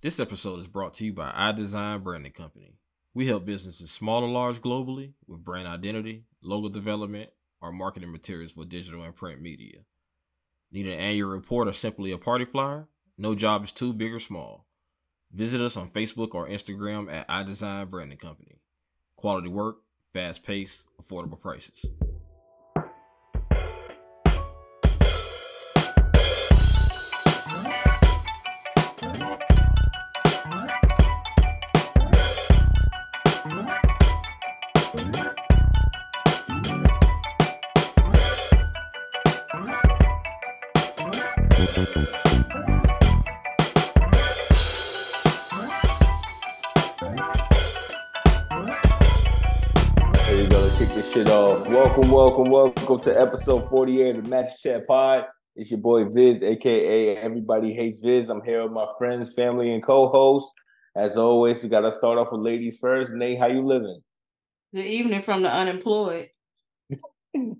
This episode is brought to you by iDesign Branding Company. We help businesses small or large globally with brand identity, logo development, or marketing materials for digital and print media. Need an annual report or simply a party flyer? No job is too big or small. Visit us on Facebook or Instagram at iDesign Branding Company. Quality work, fast pace, affordable prices. Welcome, to episode 48 of the Match Chat Pod. It's your boy Viz, aka Everybody Hates Viz. I'm here with my friends, family, and co-hosts. As always, we gotta start off with ladies first. Nate, how you living? Good evening from the unemployed. Good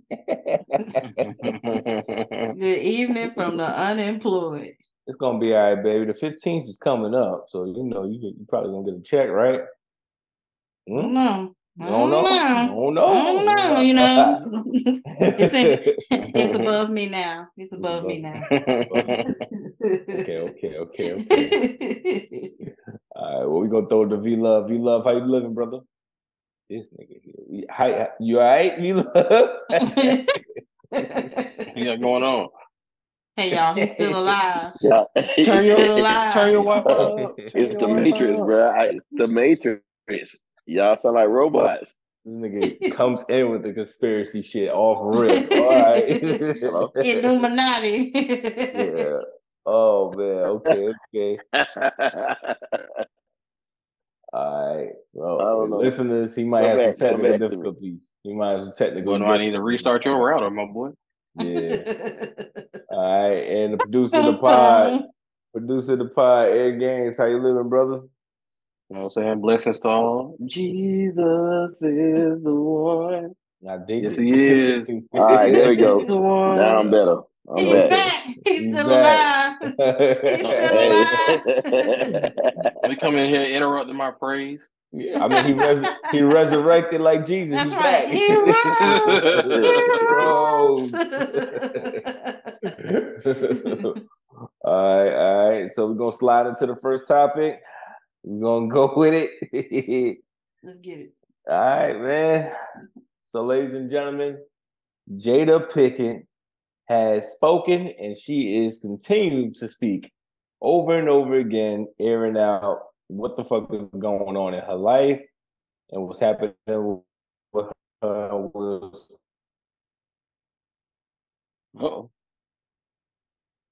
evening from the unemployed. It's gonna be all right, baby. The 15th is coming up, so you know you you probably gonna get a check, right? Hmm? Ah, I don't know. I Don't don't know. know. I don't know. know. You know, it's, in, it's above me now. It's above me now. okay, okay, okay, okay. All right, well, we're gonna throw it to V Love. V Love, how you living, brother? This nigga here. We- Hi, you all right, V Love? you got going on? hey y'all, he's still alive. Yeah. Turn your Still alive. turn your Wi-Fi up. Turn It's your the Wi-Fi Matrix, up. bro. I, it's the Matrix. Y'all sound like robots. This nigga comes in with the conspiracy shit off rip. All right. Illuminati. yeah. Oh man. Okay. Okay. All right. Well, I don't know. listeners, he might Come have some back, come technical back to me. difficulties. He might have some technical. Well, do I need to restart your router, my boy? Yeah. All right. And the producer of the pod, producer of the pod, Ed Gaines. How you living, brother? You know what I'm saying? Blessings to all. Jesus is the one. I dig Yes, it. he is. All right, there we go. He's the one. Now I'm better. I'm He's back. back. He's He's still back. alive. He's still alive. We come in here interrupting my praise. Yeah, I mean he res- he resurrected like Jesus. That's He's right. back. He rose. Rose. all right, all right. So we're gonna slide into the first topic. We're gonna go with it. Let's get it. all right, man. So, ladies and gentlemen, Jada Pickett has spoken and she is continuing to speak over and over again, airing out what the fuck is going on in her life and what's happening with her. Was, Uh-oh.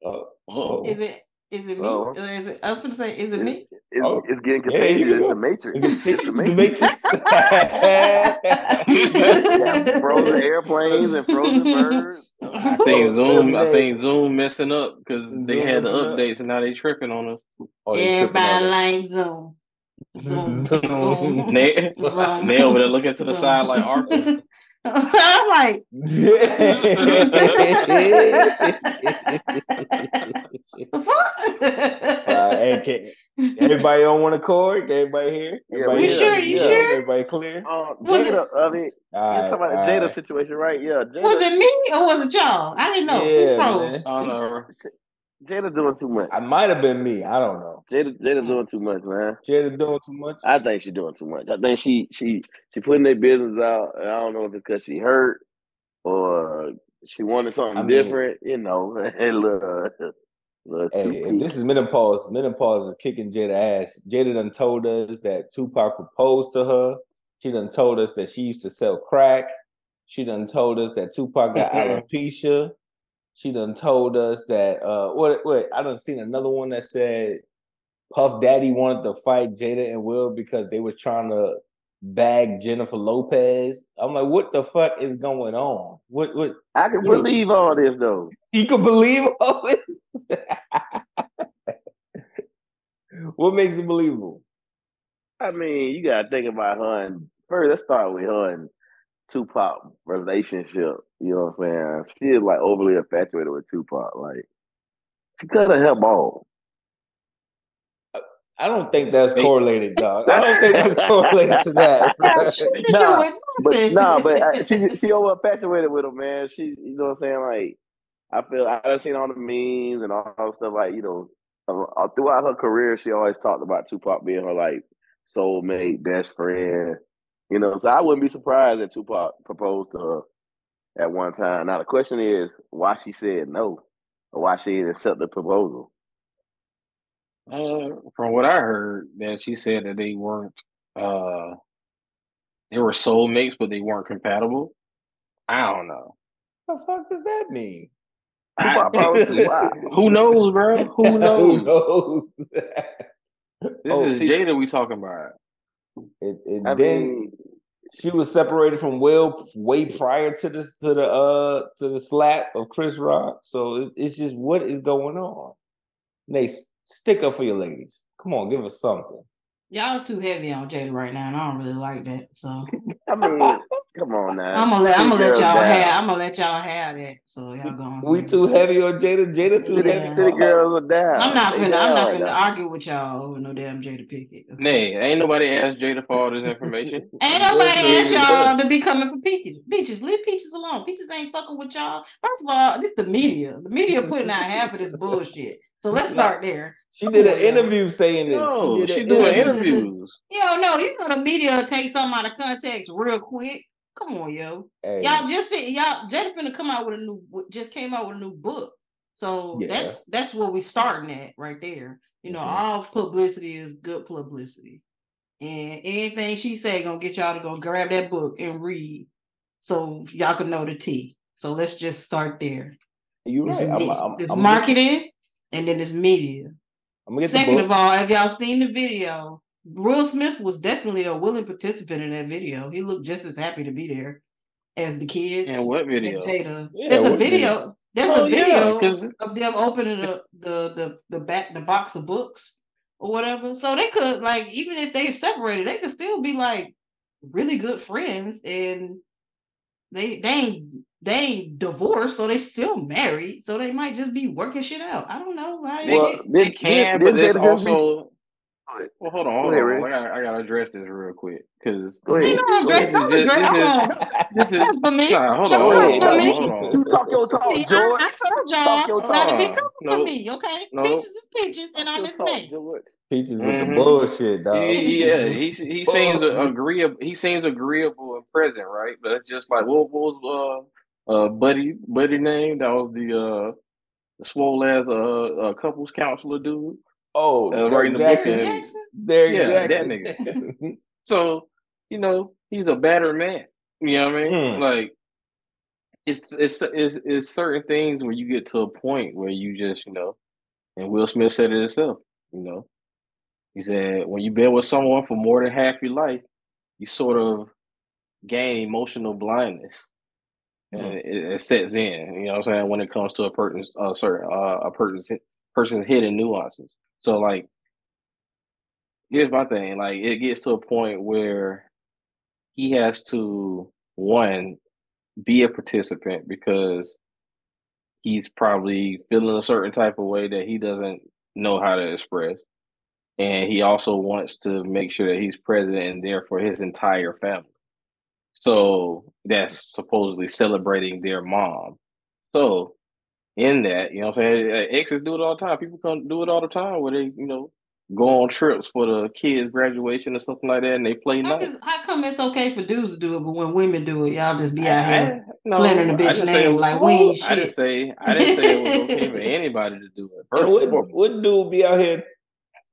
uh, Uh-oh. Is it is it me? Oh. Is it I was gonna say, is it me? It's, Oh. it's getting Yeah, contagious. It's the Matrix. it's It's the the Matrix. Matrix. frozen airplanes and frozen birds. I think Zoom. I think Zoom messing up because they had the messing up. updates and now they tripping on us. Oh, they tripping Everybody on like Zoom. Zoom. Zoom. Zoom. They, Zoom. they over there looking to the Zoom. side like Arthur. I'm like, uh, hey, can, everybody on one accord? Everybody here? Yeah, Everybody we here? sure, you sure? Everybody clear? Uh, Was it- Jada, I mean, All you're right, talking about the Jada right. situation, right? Yeah, Jada, was it me or was it y'all? I didn't know. Yeah, Who froze? I don't know. Jada doing too much. I might have been me. I don't know. Jada, Jada mm. doing too much, man. Jada doing too much. I think she's doing too much. I think she she she putting their business out. And I don't know if it's because she hurt or she wanted something I mean- different. You know, a little, little Hey, if this is menopause, menopause is kicking Jada ass. Jada done told us that Tupac proposed to her. She done told us that she used to sell crack. She done told us that Tupac got alopecia. She done told us that uh what what I done seen another one that said Puff Daddy wanted to fight Jada and Will because they were trying to bag Jennifer Lopez. I'm like, what the fuck is going on? What what I can What- believe all this though. you can believe all this? what makes it believable? I mean, you gotta think about her and first. Let's start with her and Tupac relationship. You know what I'm saying? She is like overly infatuated with Tupac. Like she cut her hair bald. I don't think that's correlated, dog. I don't think that's correlated to that. Nah, But nah, but I, she she over infatuated with him, man. She, you know what I'm saying? Like, I feel I have seen all the memes and all that stuff. Like, you know, uh, uh, throughout her career, she always talked about Tupac being her like soulmate, best friend. You know, so I wouldn't be surprised that Tupac proposed to her at one time. Now the question is why she said no, or why she didn't accept the proposal. Uh, from what I heard, that she said that they weren't uh they were soulmates, but they weren't compatible. I don't know. What the fuck does that mean? I- Tupac proposed to why? who knows, bro? Who Who knows? knows? This Oh, is see- Jada we talking about. and and I then mean, she was separated from Will way prior to the to the uh to the slap of Chris Rock. So it's, it's just what is going on. Nate, stick up for your ladies. Come on, give us something. Y'all too heavy on Jada right now, and I don't really like that. So I mean, come on now. I'm gonna let I'm gonna let y'all down. have I'm gonna let y'all have that. So y'all go. We too heavy on Jada. Jada too Yeah. heavy. City on girls are down. I'm not finna I'm not right finna argue with y'all over no damn Jada Pickett. okay? Nay, ain't nobody asked Jada for all this information. Ain't nobody Just asked y'all to be coming for Peaches. Peaches, leave Peaches alone. Peaches ain't fucking with y'all. First of all, this the media. The media putting out half of this bullshit. So let's start there. She did an Come on, y'all. interview saying this. No, did she doing interview. interviews. Yo, no, you know the media will take something out of context real quick. Come on, yo. Hey, Y'all just see y'all Jada finna come out with a new just came out with a new book. So Yeah. that's that's where we starting at right there. You know, Mhm. all publicity is good publicity. And anything she say gonna get y'all to go grab that book and read so y'all can know the tea. So let's just start there. It's, right. I'm, I'm, it's I'm marketing and then it's media. I'm gonna get the Second book. of all, have y'all seen the video? Will Smith was definitely a willing participant in that video. He looked just as happy to be there as the kids. And what and video? Jada. Yeah, There's a video. video? There's Oh, a yeah, of them opening the, the the the back the box of books or whatever. So they could like even if they separated, they could still be like really good friends and they they ain't they ain't divorced, so they still married. So they might just be working shit out. I don't know. I, They, they can, did- but did there's Jada just. Well, hold on, hold ahead, on. Ray. I gotta, I gotta address this real quick because Go ahead. Ain't no Go address, don't This is address, just- this on. this is for me. nah. Hold on, Go come ahead. for hold on, hold on. You talk your talk, I, George. I told y'all not to be Uh, coming no, for me, okay? no. Peaches is peaches, and I'm your his name. George. Peaches with Mhm. the bullshit, dog. He, yeah, he he seems agreeable. He seems agreeable and present, right? But it's just like what, what was uh uh buddy buddy name? That was the uh the swole ass uh, uh couples counselor dude. Oh, Uh, Derek the Jackson. Jackson? Derek Yeah, that nigga. So you know he's a battered man. You know what I mean? Mm. Like it's, it's it's it's certain things where you get to a point where you just you know, and Will Smith said it himself. You know, he said when you've been with someone for more than half your life, you sort of gain emotional blindness, and Mm. it, it sets in. You know what I'm saying when it comes to a person's uh, certain uh, a person's person's hidden nuances. So like, here's my thing: like it gets to a point where he has to one be a participant because he's probably feeling a certain type of way that he doesn't know how to express. And he also wants to make sure that he's present and there for his entire family. So that's supposedly celebrating their mom. So in that, you know what I'm saying? uh, Exes do it all the time. People come do it all the time where they, you know, go on trips for the kids' graduation or something like that and they play How, nice. is- how come it's okay for dudes to do it, but when women do it, y'all just be I- out here I- no, slandering the bitch didn't say it name was like we cool. ain't I didn't shit? say I didn't say it was okay for anybody to do it. First And and what, what dude be out here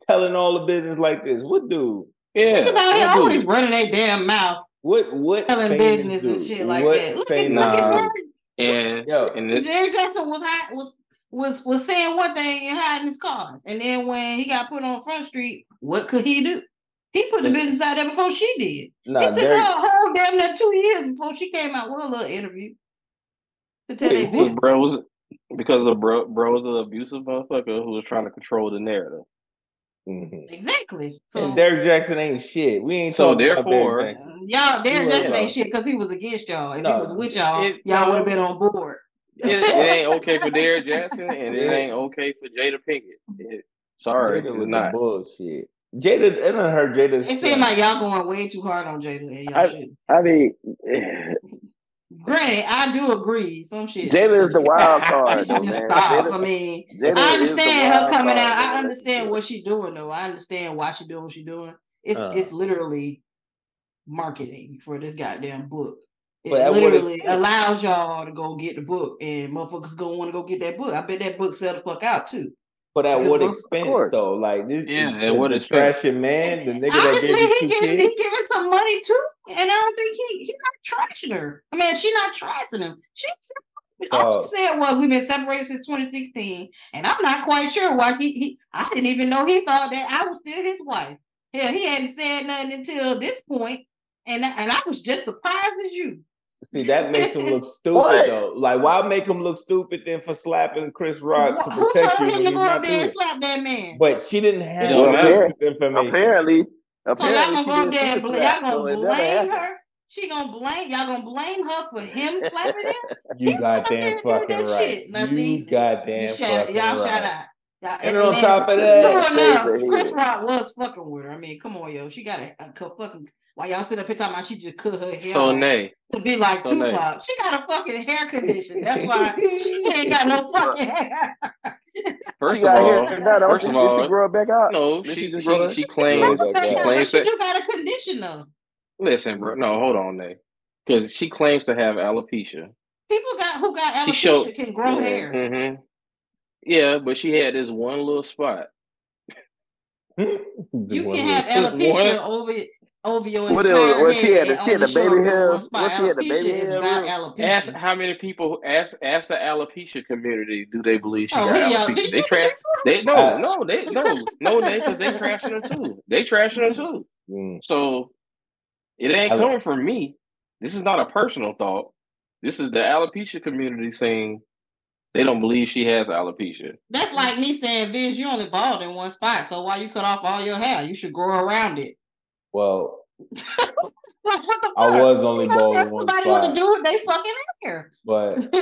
telling all the business like this? What dude? Yeah, Niggas out here always running their damn mouth, What what telling famous business and shit like What that. Look at famous look at Nah. dude? Derek. And Yo, and this Derek Jackson was hot, was was was saying one thing and hiding his cards, and then when he got put on Front Street, what could he do? He put the business out there before she did. nah, it took Derek. her a whole damn near two years before she came out with a little interview to tell their because business. because of bro bro was an abusive motherfucker who was trying to control the narrative. Mhm. Exactly. So And Derek Jackson ain't shit. We ain't So talking about therefore- Derek uh, y'all, Derek Jackson know. ain't shit because he was against y'all. If No, he was with y'all, it- y'all would have been on board. It, it ain't okay for Derek Jackson and it ain't okay for Jada Pinkett. It, Sorry, Jada it's was not. bullshit. Jada, it done hurt Jada. It seemed like y'all going way too hard on Jada, and y'all I- I mean, Granted, I do agree. Some shit. Jada is the wild card, though, just man. stop. Jada- I mean, Jada I understand her coming card, out. I understand what she's doing, though. I understand why she doing what she's doing. It's Uh. it's literally marketing for this goddamn book. It But at what literally allows y'all to go get the book, and motherfuckers gonna want to go get that book. I bet that book sell the fuck out too. But at what expense though? Like this, Yeah, the, at what the expense? trashing man, the nigga that gave you two giving, kids. he giving some money too, and I don't think he he not trashing her. I mean, she not trashing him. She all she said was we've been separated since 2016, and I'm not quite sure why he, he I didn't even know he thought that I was still his wife. Hell, he hadn't said nothing until this point, and and I was just surprised as you. See, that makes him look stupid What? though. Like, why make him look stupid then for slapping Chris Rock to Who protect you told him to go not up there and slap that man? But she didn't have don't matter. this information. Apparently, So apparently y'all gonna go didn't there and bl- y'all gonna it blame her? She gonna blame y'all gonna blame her for him slapping him? You He goddamn fucking right. shit. Now, You see, goddamn you shout, fucking y'all right. shout out. Y'all- And on top of that, true enough, Chris. Rock was fucking with her. I mean, come on, yo, she got a, a co- fucking. While y'all sit up here talking about she just cut her hair So off nay, to be like so nay. Tupac. She got a fucking hair condition. That's why she ain't got no fucking hair. first She of got all, hair now. Don't first she, of did she all, grow back out? no, Did she just she she claims she claims that. you got a condition though. Listen, bro, no, hold on, nay, because she claims to have alopecia. People got who got She alopecia showed- can grow hair. hmm Yeah, but she had this one little spot. You can have alopecia What? over over your What entire is- what she had? and She had only the baby show up in hair? one. What she had, the Alopecia baby hair not? Ask how many people ask ask the alopecia community do they believe she Oh, got he, alopecia? They you- trash. They no Uh, no they no no they because they trashing her too. They trashing her too. Mm. So it ain't Alo- coming from me. This is not a personal thought. This is the alopecia community saying they don't believe she has alopecia. That's like me saying, Viz, you only bald in one spot, so why you cut off all your hair? You should grow around it. Well, Like, what the I was only You bald tell in one somebody what to do with their fucking hair. but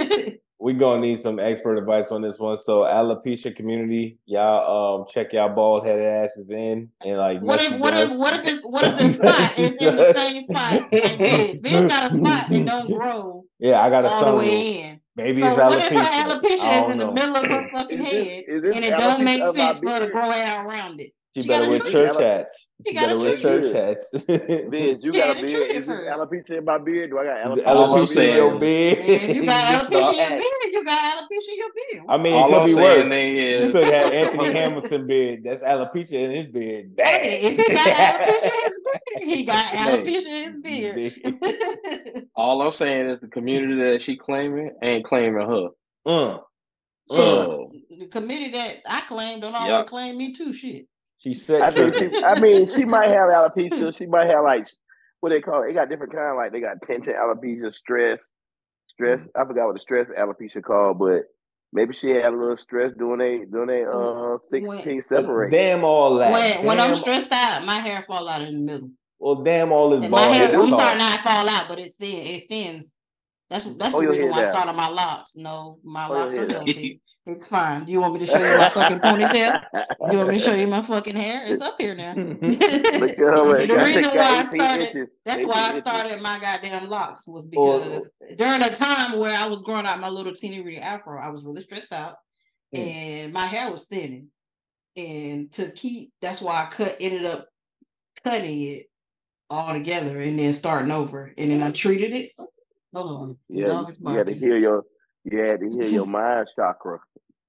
we gonna need some expert advice on this one. So alopecia community, y'all um check y'all bald headed asses in and like what if message what if what if it, what if the spot is in the same spot like Viz? Viz got a spot that don't grow Yeah, I got a all the way in. Maybe So it's what alopecia. if her I alopecia is don't in the know. middle of her fucking Is this- head is this and it don't make sense for her to grow hair around it? She She better gotta wear treat church it. hats. She She gotta better wear treat church it. hats. Biz, you Yeah, got they a beard. it Is this first. alopecia in my beard? Do I got alopecia? In alopecia in your beard? And if you got Get some alopecia in your beard, you got alopecia in your beard. I mean, All it could I'm be saying worse. they You could have Anthony Hamilton beard. That's alopecia in his beard. Bad. Hey, if he got alopecia in his beard, he got alopecia in his beard. all I'm saying is the community that she claiming ain't claiming her. Mm. So the committee that I claim don't always Yeah. claim me too. Shit. She said I think she. I mean, she might have alopecia. She might have like what they call it. They got different kind. Like they got tension alopecia, stress, stress. I forgot what the stress alopecia called, but maybe she had a little stress doing they doing they uh sixteen separate. Damn all that. When when I'm stressed out, my hair fall out in the middle. Well, damn all this And my hair, head I'm talk. sorry, not fall out, but it thin, it thins. That's that's Hold the reason head why I started my locks. No, my Hold your locks are head healthy. It's fine. Do you want me to show you my fucking ponytail? You want me to show you my fucking hair? It's up here now. Look. The got- reason why I started- inches. That's why I inches. started my goddamn locks was Or- because during a time where I was growing out my little teeny weeny afro, I was really stressed out Mm. and my hair was thinning. And to keep that's why I cut ended up cutting it all together and then starting over. And then I treated it. Hold on. Yeah, dog is you had to barking. hear your. You had to hear your mind chakra.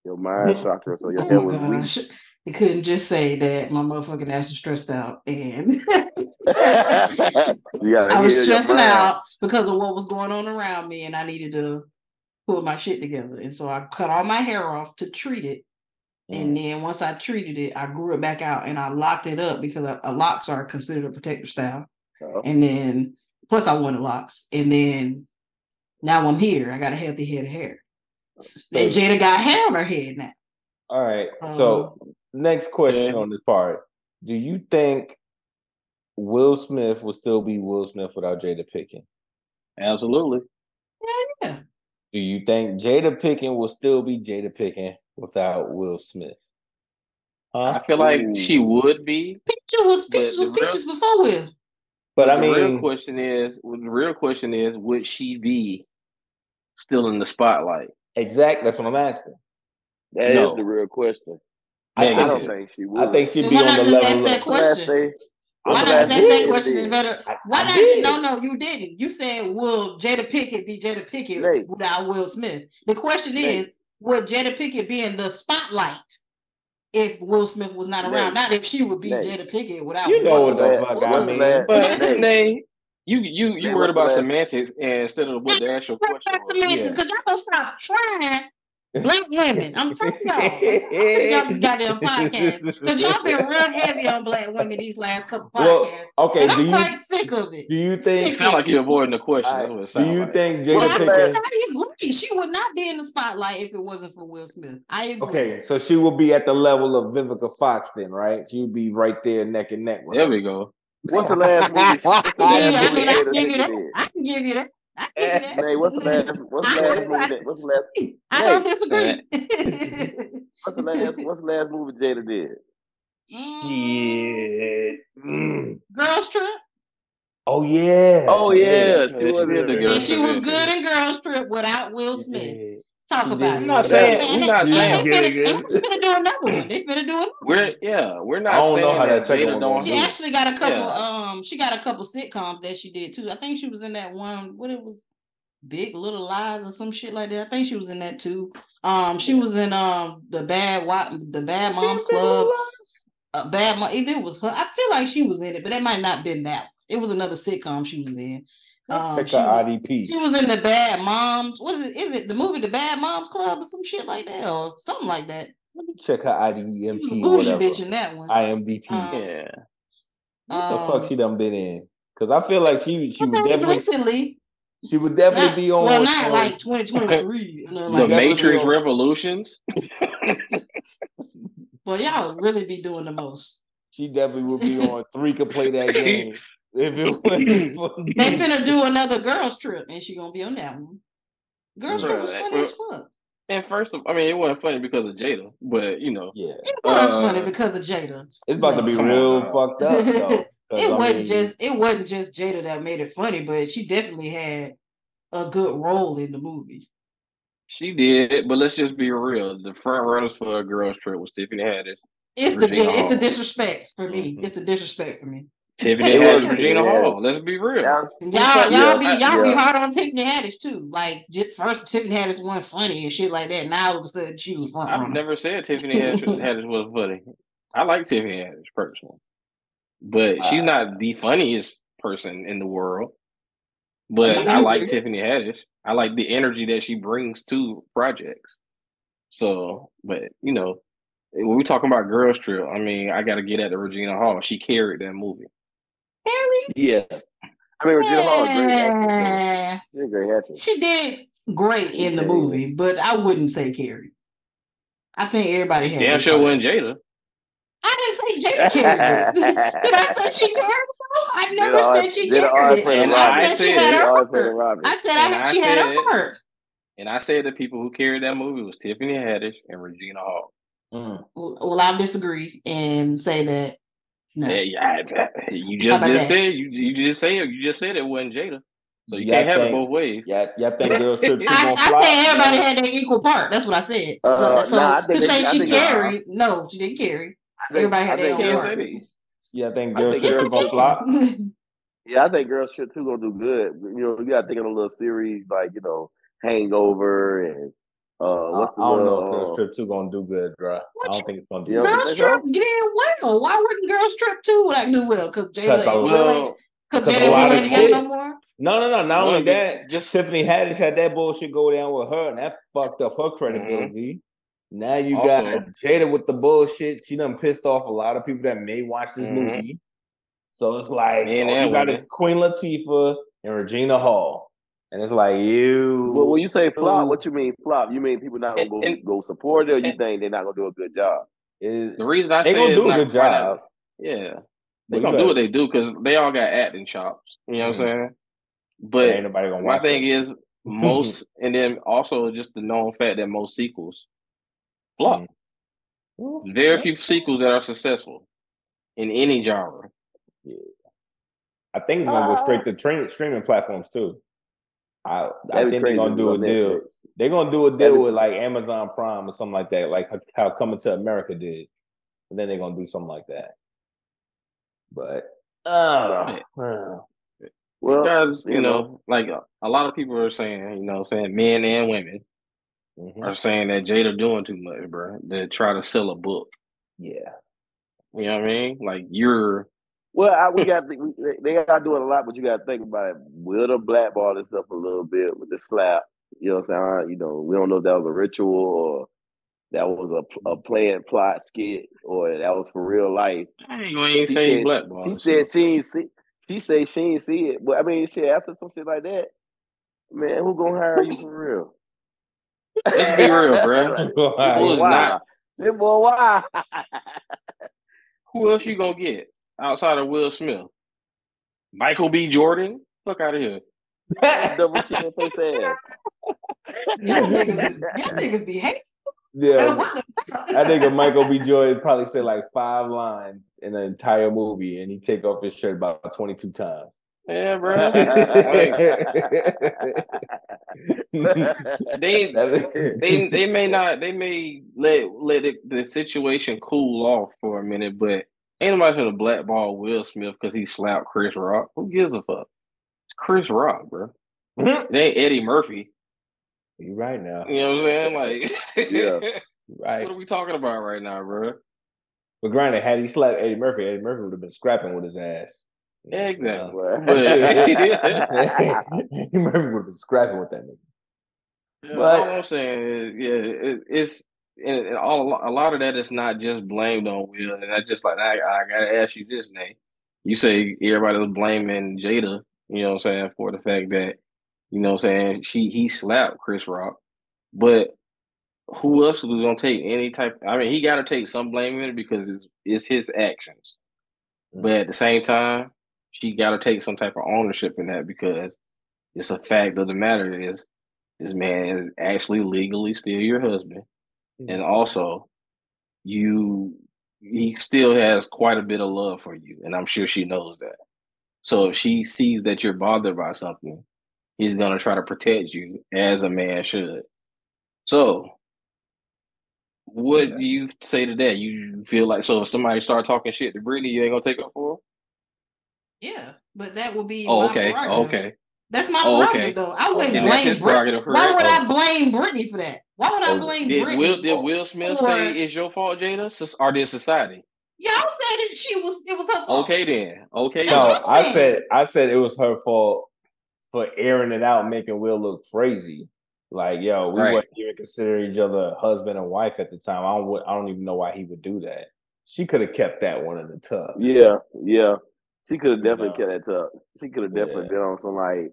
Your mind oh chakra. So your Oh hair my was weak. gosh. You couldn't just say that my motherfucking ass was stressed out and you gotta I was hear your stressing mind. out because of what was going on around me, and I needed to pull my shit together. And so I cut all my hair off to treat it. And mm. then once I treated it, I grew it back out and I locked it up because a, a locks are considered a protective style. Oh. And then plus I wanted locks. And then now I'm here. I got a healthy head of hair. And Jada got hair on her head now. All right. So Um, next question Yeah. on this part: Do you think Will Smith will still be Will Smith without Jada Picking? absolutely. yeah. Do you think Jada Picking will still be Jada Picking without Will Smith? Huh? I feel like she would be. Peaches was pictures was the real- before Will. But I mean, the real question is, the real question is, would she be still in the spotlight? exact. That's what I'm asking. That is No. the real question. I I, think don't she- think she would. I think she'd be on the just ask level. that Of, question? Why I'm not just ask that question? Is better. Why I not? did. No, no, you didn't. You said, "Will Jada Pickett be Jada Pickett Nate. without Will Smith?" The question Nate. is, would Jada Pickett be in the spotlight if Will Smith was not around? Nate. Not if she would be Nate. Jada Pickett without. You know Will. what the fuck I mean. But Nate. Nay, you you you Nate, worried about last- semantics and instead of what the actual question was. Because Yeah. y'all gonna stop trying black women. I'm telling y'all. I'm telling y'all this goddamn podcast. Because y'all been real heavy on black women these last couple podcasts. Well, podcasts. okay. and Do I'm you quite sick of it. do you You think? sound like you're avoiding the question. All That's what it right, do you like. think Well, Jada I, What's said, I agree. She would not be in the spotlight if it wasn't for Will Smith. I agree. Okay, so she will be at the level of Vivica Fox then, right? She would be right there neck and neck with There her. we go. What's the last movie? What's the last Yeah, I movie mean, I Jada can give you that. did? I can give you that. I can give you that. Nate, what's the last? What's the last movie? That, what's the last? I don't disagree. What's the last? What's the last movie Jada did? Shit. Mm. Girls Trip. Oh yeah. Oh yeah, did. she was in the. Girls And she was good in Girls Trip without Will She Smith. Did. Talk about did. it. I'm not saying And we're not and saying they Get finna, it, get and do another one. They finna do another we're yeah we're not. I not don't know saying how that that second Jada one don't gonna She do. do. actually got a couple. Yeah. Um, she got a couple sitcoms that she did too. I think she was in that one. What it was, Big Little Lies or some shit like that. I think she was in that too. Um, she was in um the Bad Wa- the Bad Moms in Big Little Club. Lies? Uh, Bad Mom. Either it was her. I feel like she was in it, but it might not been that. It was another sitcom she was in. Let's Um, check she her was, IDP. she was in the Bad Moms. What is it? Is it the movie The Bad Moms Club or some shit like that or something like that? Let me check her She was a IDMP, bougie whatever. bitch in that one. IMDP. Um, Yeah. what the um, fuck she done been in? Because I feel like she she I would definitely recently. she would definitely Not, be on. well, not on- like 2023. You know, She The like, Matrix Revolutions. well, y'all would really be doing the most. she definitely would be on. Three could play that game if it wasn't for They finna do another girls trip, and she gonna be on that one. Girls trip was Bruh, funny as fuck. And first of, I mean, it wasn't funny because of Jada, but you know, Yeah, It was Uh, funny because of Jada. it's about to be Come on real now. fucked up though. 'cause, It I wasn't mean, just it wasn't just Jada that made it funny, but she definitely had a good role in the movie. she did. But let's just be real. The front runners for a girls trip was Tiffany Haddish, It's the Regina it's the disrespect for me. Mhm. It's the disrespect for me. Tiffany It Haddish, was- Regina yeah. Hall. Let's be real. Yeah. Y'all, y'all be y'all be hard on Tiffany Haddish too. Like just first Tiffany Haddish wasn't funny and shit like that. Now all of a sudden she was a front I've never said Tiffany Haddish, Haddish was funny. I like Tiffany Haddish personally, but she's uh, not the funniest person in the world. But I like Tiffany Haddish. I like the energy that she brings to projects. So, but you know, when we talking about Girls Trip, I mean, I got to get at the Regina Hall. She carried that movie. Yeah. I mean, Regina Hall, is a great actress. She's a great actress. She did great in the movie, but I wouldn't say Carrie. I think everybody had. Damn their sure part. wasn't Jada. I didn't say Jada carried it. Did I say she carried it? I never Did said she did carried it. And I I said she had Did her part. and I said And I, I she had her said- part. And I said the people who carried that movie was Tiffany Haddish and Regina Hall. mm, Well, well, I'll disagree and say that no. Yeah, yeah, you just just that? said you you just said you just said it wasn't Jada. So you Yeah, can't I have it both ways. yeah, y'all think Girls Trip two I, I said everybody had their equal part. That's what I said. so Uh, so nah, I to think say I she think- carried, no, she didn't carry. Think- Everybody had their think own Can't Girls- say part. that. Yeah, I think I Girls think Trip Girls gonna flop. Yeah, I think Girls Trip 2 gonna do good. You know, you gotta think of a little series like, you know, Hangover and uh I, what's the I don't know little, if Girls uh, Trip two gonna do good, bro. I don't you- think it's gonna do Yeah, good. but Girls they go. Trip did well. Why wouldn't Girls Trip too like do well? Because Jada Because ain't lot- Will ain't Well, because because Jada a and Will of ain't together no more. No, no, no. Not only that, just- Tiffany Haddish had that bullshit go down with her, and that fucked up her credibility. Now you got Jada with the bullshit. She done pissed off a lot of people that may watch this Mhm. movie. So it's like Men all you got women. is Queen Latifah and Regina Hall, and it's like you. Well, when you say flop, Ooh. what you mean flop? You mean people not gonna go, And- and- go support it, or you and- think they're not gonna do a good job? is the reason I they say gonna do a good job. that- yeah, they you gonna do what they do because they all got acting chops. You know what I'm saying? but ain't nobody gonna my thing that is most, and then also just the known fact that most sequels flop. Mhm. Very few sequels that are successful in any genre. Yeah. I think it's gonna go Uh, straight to tra- streaming platforms too. I I think they're gonna do a deal. Netflix. They're gonna do a That'd deal with like Amazon Prime or something like that, like how- how Coming to America did. And then they're gonna do something like that. But uh, Well, Because, you you know, like a, a lot of people are saying, you know, saying men and women mhm, are saying that Jada doing too much, bro. To try to sell a book. yeah. You know what I mean? Like you're Well, I, we got we, they are doing a lot, but you got to think about it. Will the blackball this up a little bit with the slap? You know what I'm saying? You know, we don't know if that was a ritual or that was a, a planned plot skit or that was for real life. I ain't gonna say blackball. she said she ain't see. She say she ain't see it, but I mean, shit. After some shit like that, man, who gonna hire you for real? Let's be real, bro. Like, Why? Why? not? This boy, why? Who else you gonna get outside of Will Smith? Michael B. Jordan? Fuck out of here. Double chin face ass. Y'all niggas, is, y'all niggas be hating. yeah. I think of Michael B. Jordan probably said like five lines in the entire movie, and he take off his shirt about twenty two times. Yeah, bro. They they they may not they may let let it, the situation cool off for a minute, but ain't nobody gonna blackball Will Smith because he slapped Chris Rock. Who gives a fuck? It's Chris Rock, bro. It ain't Eddie Murphy. you right now. You know what I'm saying? Like, Yeah. Right. what are we talking about right now, bro? But granted, had he slapped Eddie Murphy, Eddie Murphy would have been scrapping with his ass. Yeah, exactly. Eddie Murphy would have been scrapping with that nigga. Yeah, But- all I'm saying is, yeah, it, it's and, and all a lot of that is not just blamed on Will, and I just like I, I gotta ask you this, Nate. You say everybody was blaming Jada, you know what I'm saying, for the fact that you know what I'm saying she he slapped Chris Rock, but who else was gonna take any type? I mean, he got to take some blame in it because it's it's his actions, mm-hmm. but at the same time, she got to take some type of ownership in that because it's a fact of the matter is this man is actually legally still your husband, and mm-hmm. also you he still has quite a bit of love for you, and I'm sure she knows that. So if she sees that you're bothered by something, he's gonna try to protect you as a man should. So what Yeah. do you say to that? You feel like so if somebody start talking shit to Brittany, you ain't gonna take up for her? Yeah, but that will be Oh, okay. Okay. That's my Oh, prerogative, okay. though. I wouldn't And that's his blame Brit- prerogative, Why correct? would I Oh. blame Brittany for that? Why would I Oh, blame Did Brittany? Will did Will Smith or- say it's your fault, Jada? Soc- Or did society? Y'all said it. She was. It was her fault. Okay then. Okay. That's No, I'm I saying. said I said it was her fault for airing it out, making Will look crazy. Like, yo, we Right. weren't even considering each other husband and wife at the time. I don't. I don't even know why he would do that. She could have kept that one in the tub. Yeah, yeah. She could have You definitely know. kept that tub. She could have definitely Yeah. been on some like,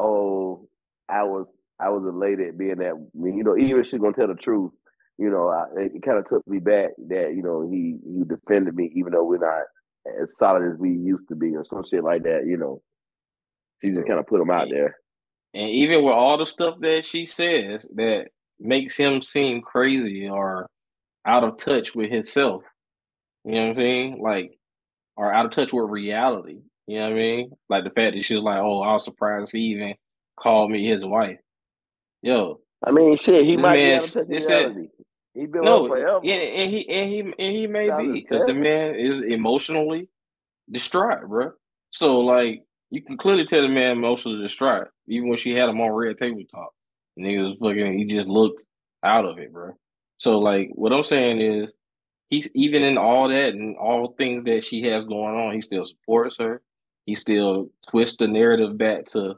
oh, I was I was elated being that. You know, even if she's gonna tell the truth, you know, I, it kind of took me back that you know he he defended me even though we're not as solid as we used to be or some shit like that. You know, she just kind of put him out there. And even with all the stuff that she says that makes him seem crazy or out of touch with himself, you know what I'm saying? Like, or out of touch with reality. You know what I mean? Like the fact that she was like, "Oh, I was surprised he even called me his wife." Yo, I mean, shit, he might be out of touch this that- He been no, forever. and, and he and he and he may be because the man is emotionally distraught, bro. So like, you can clearly tell the man emotionally distraught, even when she had him on Red Table Talk, and he was fucking. He just looked out of it, bro. So like, what I'm saying is, he's even in all that and all things that she has going on, he still supports her. He still twists the narrative back to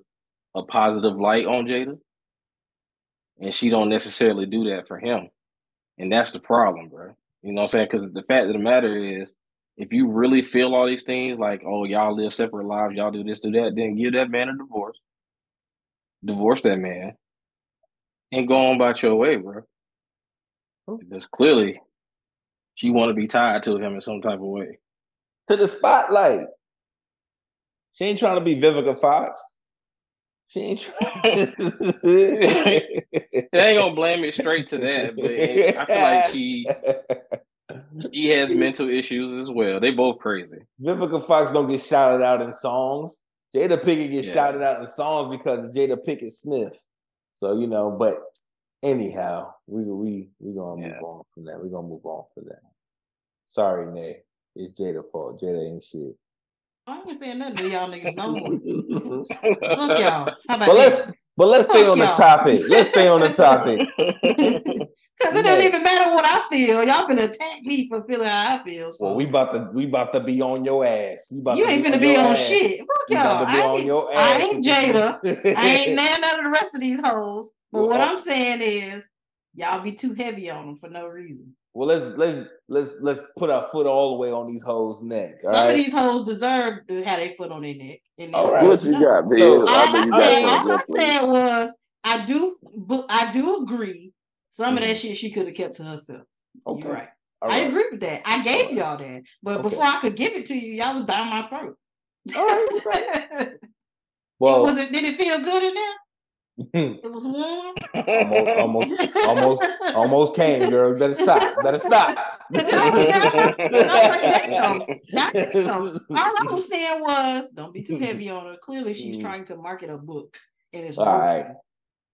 a positive light on Jada, and she don't necessarily do that for him, and that's the problem, bro. You know what I'm saying? Because the fact of the matter is, if you really feel all these things, like oh y'all live separate lives, y'all do this, do that, then give that man a divorce, divorce that man, and go on about your way, bro. Because clearly, she want to be tied to him in some type of way. To the spotlight. She ain't trying to be Vivica Fox. She ain't They ain't gonna blame it straight to that, but I feel like she she has mental issues as well. They both crazy. Vivica Fox don't get shouted out in songs. Jada Pickett gets Yeah. shouted out in songs because Jada Pickett Smith. So you know, but anyhow, we we we gonna move Yeah. on from that. We're gonna move on from that. Sorry, Nay. It's Jada fault. Jada ain't shit. I ain't saying nothing to y'all niggas no more. Fuck y'all. How about but let's but let's stay on the y'all. topic. Let's stay on the topic. Because it doesn't even matter what I feel. Y'all finna attack me for feeling how I feel. So Well, we about to we about to be on your ass. We about you to ain't finna be your on shit. Fuck y'all. about to be I ain't, I ain't Jada. I ain't none of the rest of these hoes. But what uh, I'm saying is, y'all be too heavy on them for no reason. Well, let's let's let's let's put our foot all the way on these hoes' neck. All Some right. of these hoes deserve to have their foot on their neck. And All that's. What you got, Bill? So, All I know I said, all I good for you. said was, I do, but I do agree. Some of that Mhm. shit she could have kept to herself. Okay. You're right. All I agree with that. I gave Alright. y'all that, but Okay. before I could give it to you, y'all was down my throat. All right. it Well, was it, did it feel good in there? It was warm. almost, almost, almost, almost came, girl. Better stop. Better stop. Cause y'all- y'all- y'all like, damn, damn. All I was saying was, don't be too heavy on her. Clearly, she's Mm. trying to market a book, and it's All working. right.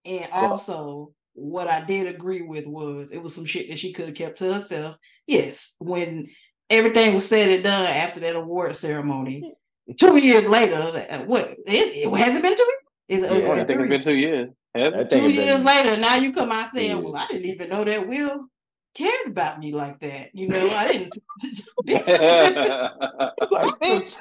And also, what I did agree with was it was some shit that she could have kept to herself. Yes, when everything was said and done after that award ceremony, two years later, what it, it hasn't been two years. Is, is Yeah. I it don't been think it's three? been two years. Has I it? think Two it been- years later, now you come out saying, years. "Well, I didn't even know that Will cared about me like that." You know, I didn't. Bitch, Like, bitch.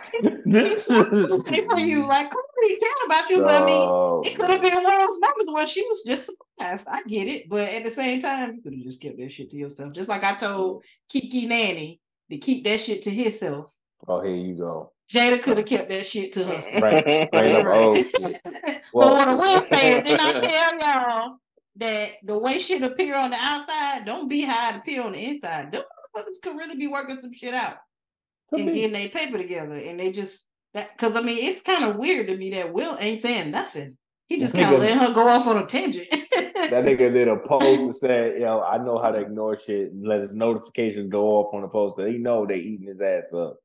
he's so happy for you. Like, clearly he cared about you, but I mean, it could have been one of those moments where she was just surprised. I get it, but at the same time, you could have just kept that shit to yourself. Just like I told Kiki Nanny to keep that shit to himself. Oh, here you go. Jada could have kept that shit to herself. Right, straight up. Right. Oh, shit. but Well- what I will say is, then I tell y'all that the way shit appear on the outside, don't be how it appear on the inside. Them motherfuckers could really be working some shit out Could and be. getting their paper together, and they just that because I mean it's kind of weird to me that Will ain't saying nothing. He just kind Nigga- of letting her go off on a tangent. That nigga did a post and said, "Yo, I know how to ignore shit and let his notifications go off on the post because he know they eating his ass up."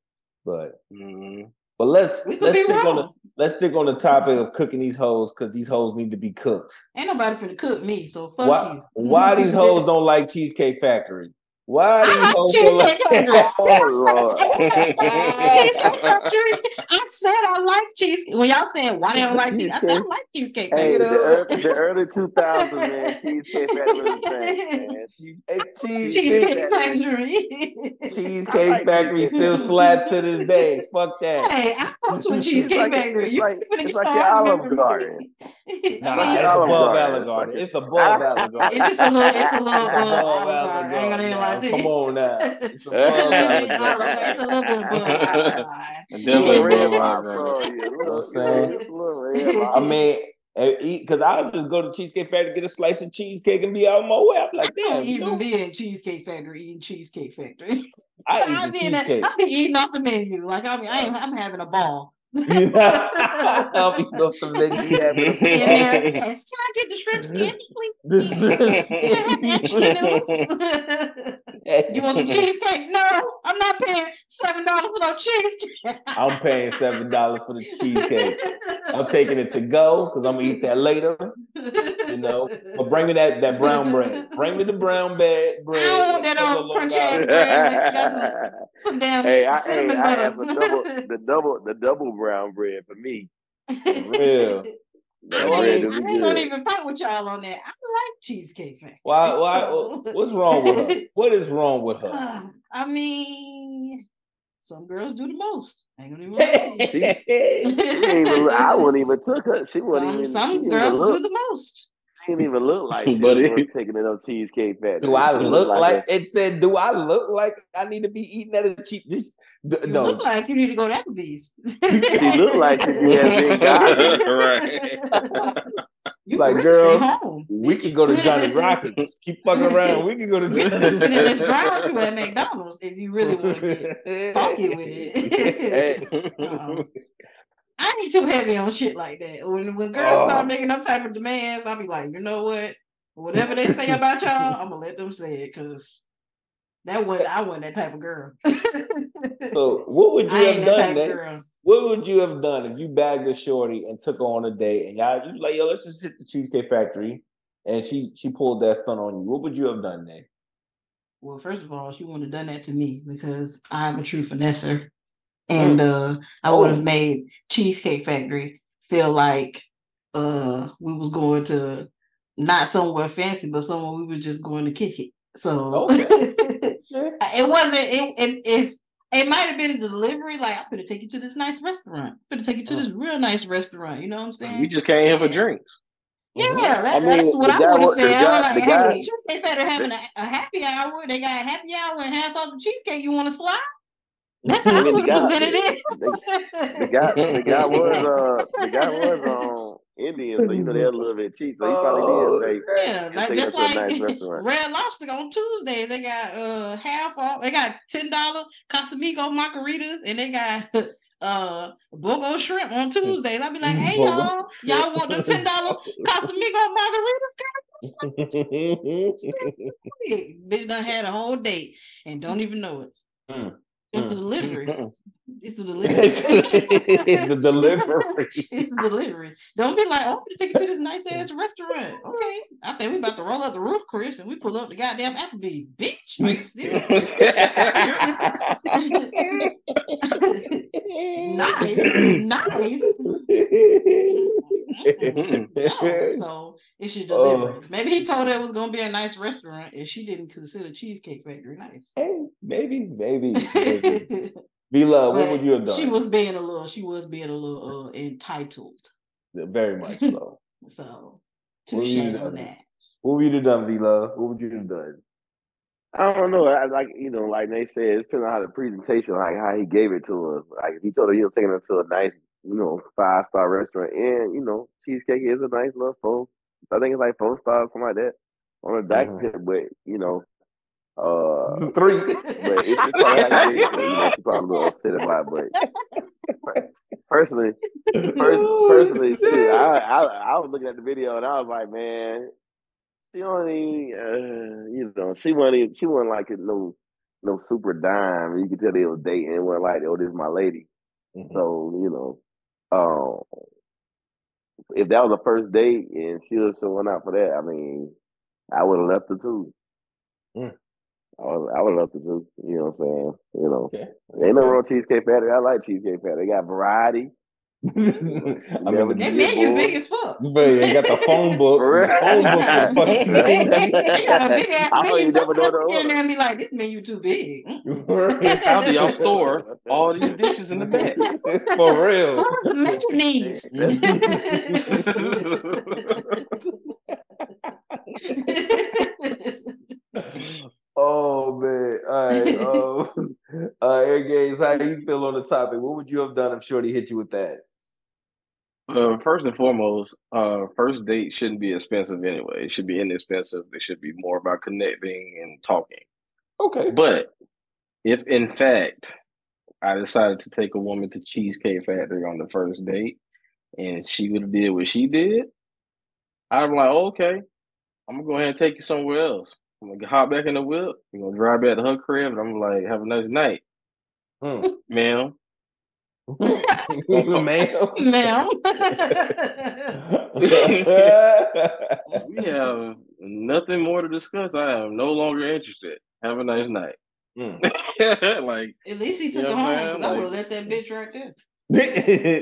But Mhm. but let's let's stick on the let's stick on the topic of cooking these hoes because these hoes need to be cooked. Ain't nobody finna cook me, so fuck Why you. why these hoes don't like Cheesecake Factory? Why I these like hoes don't like Cheesecake Factory. Oh Lord. Cheesecake I said I like cheesecake. When y'all saying why they don't like cheese, I said I Cheesecake. like cheesecake Hey, the, ear- the early 2000s, man, Cheesecake Factory was the man. She- Cheesecake Factory. Factory. Cheesecake like Factory Cheesecake still Factory. slaps to this day. Fuck that. Hey, I fucked with It's Cheesecake like- Factory. it's You like- it's like started the Olive Garden. Nah, I like mean, it's Olive above Garden. Olive Garden. Fucking- It's above Olive Garden. it's just a little, it's a little, uh, above Olive Olive Garden. I ain't gonna lie Garden. to Come on now. It's It's a little Olive bit, Garden. Olive It's a little bit above Olive Garden. Definitely Little red above box, Olive Garden. yeah, know what I'm saying? you know, little red box. I mean, and eat because I'll just go to Cheesecake Factory, get a slice of cheesecake, and be out of my way. I'm like, I don't even know, be in Cheesecake Factory eating Cheesecake Factory. I I eat the be in cheesecake. I be eating off the menu. Like I mean, I ain't, I'm having a ball. You know? I'll eat off the menu. having a In there, ball. yes. Can I get the shrimp skin, please? This Can I have the extra noodles? you want some cheesecake? No, I'm not paying seven dollars for no cheesecake. I'm paying seven dollars for the cheesecake. I'm taking it to go because I'm gonna eat that later. You know, but bring me that that brown bread. Bring me the brown bread. bread I don't want that old uh, of crunchy ass bread some, some damn hey, I, hey, I have a double, the double, the double brown bread for me. real. I, mean, I ain't gonna even fight with y'all on that. I like cheesecake factory. Why? Why? so- What's wrong with her? What is wrong with her? Uh, I mean, some girls do the most. I ain't even lie to you. She didn't even. I wouldn't even took her. She wouldn't some even. she some girls do the most. She didn't even look like she Buddy. was worth taking it up cheesecake factory. Do I She look like, a- it said? Do I look like I need to be eating at a cheap? This d- You no. look like you need to go to Applebee's. She look like she has been gotten. Right. You Like, like, girl, girl, home. we can go to Johnny Rockets. Keep fucking around. We can go to You Johnny sit in this Rockets. drive-thru at McDonald's if you really want to get funky with it. Hey, Uh-uh. I ain't too heavy on shit like that. When when girls Oh. start making them type of demands, I'll be like, you know what? Whatever they say about y'all, I'm gonna let them say it because that wasn't I wasn't that type of girl. So what would you I have that done, of girl. What would you have done if you bagged a shorty and took her on a date and y'all you like, yo, let's just hit the Cheesecake Factory and she she pulled that stunt on you? What would you have done, then? Well, first of all, she wouldn't have done that to me because I'm a true finesser. And uh I would Oh. have made Cheesecake Factory feel like uh we was going to not somewhere fancy, but somewhere we were just going to kick it. So Okay. it wasn't it, it if it might have been delivery, like I'm gonna take you to this nice restaurant. I'm gonna take you to Mm. this real nice restaurant. You know what I'm saying? We just came here for drinks. Yeah, Mhm. that, I mean, that's what I guy would have said. I guy- was like, the guy- hey, they better having a, a happy hour. They got a happy hour and half off the cheesecake. You want to slide? That's how I I the would have guy- presented it. The guy, the guy was uh, the guy was um Indian, so you know they're a little bit cheap. So he probably Oh, did say, yeah, "Just like take just like nice restaurant." Red Lobster on Tuesday, they got uh half off. They got ten dollar Casamigo margaritas, and they got uh Bogo shrimp on Tuesdays. I'll be like, hey y'all, y'all want them ten dollar Casamigo margaritas? Bitch done had a whole date and don't even know it. Mm, It's the mm. delivery. It's the delivery. It's the delivery. it's the delivery. Don't be like, oh, I'm gonna take you to this nice ass restaurant. Okay. I think we about to roll up the Ruth's Chris, and we pull up the goddamn Applebee's. Bitch, are you serious? nice, nice. No, so it's your Oh. delivery. Maybe he told her it was gonna be a nice restaurant, and she didn't consider Cheesecake Factory nice. Hey, maybe, maybe, maybe. B Love, what would you have done? She was being a little. She was being a little uh, entitled. very much so. So touche on that. What would you have done, V Love? What would you have done? I don't know. I like you know, like they said, it depends on how the presentation, like how he gave it to us. Like if he told her he was taking her to a nice, you know, five star restaurant, and you know, cheesecake is a nice little four. I think it's like four stars, or something like that, on the back Mhm. pit. But you know, uh, Three. but it's, it's probably how he did it. So, you know, she's probably a little upset about. It, but personally, Pers- personally, shit, I, I I was looking at the video and I was like, man, she only, uh, you know, she wasn't she wasn't like a no no super dime. You could tell they was dating. It wasn't like, oh, this is my lady. Mhm. So you know, um, if that was a first date and she was showing out for that, I mean, I would have left her too. Mm. I would, I would have left her too. You know what I'm saying? You know, Okay. ain't no wrong Cheesecake Factory. I like Cheesecake Factory. They got variety. I mean, That Yeah, menu big as fuck. but you got the phone book. For The phone book for fucking They got a big ass I don't menu. even never know Sometimes the you get in there and be like, this menu too big. Menu. How do y'all store all these dishes in the back? For real. Who's making these? Oh man. All right. Um, uh Air Games, how do you feel on the topic? What would you have done if Shorty hit you with that? Uh, first and foremost, uh, first date shouldn't be expensive anyway. It should be inexpensive. It should be more about connecting and talking. Okay. But if in fact I decided to take a woman to Cheesecake Factory on the first date and she would have did what she did, I'm like, okay, I'm gonna go ahead and take you somewhere else. I'm gonna hop back in the whip. I'm gonna drive back to her crib and I'm like, have a nice night, Hmm. ma'am. Ma'am. Ma'am. We have nothing more to discuss. I am no longer interested. Have a nice night. Hmm. like At least he You took know her home saying? because I would have let that bitch right there.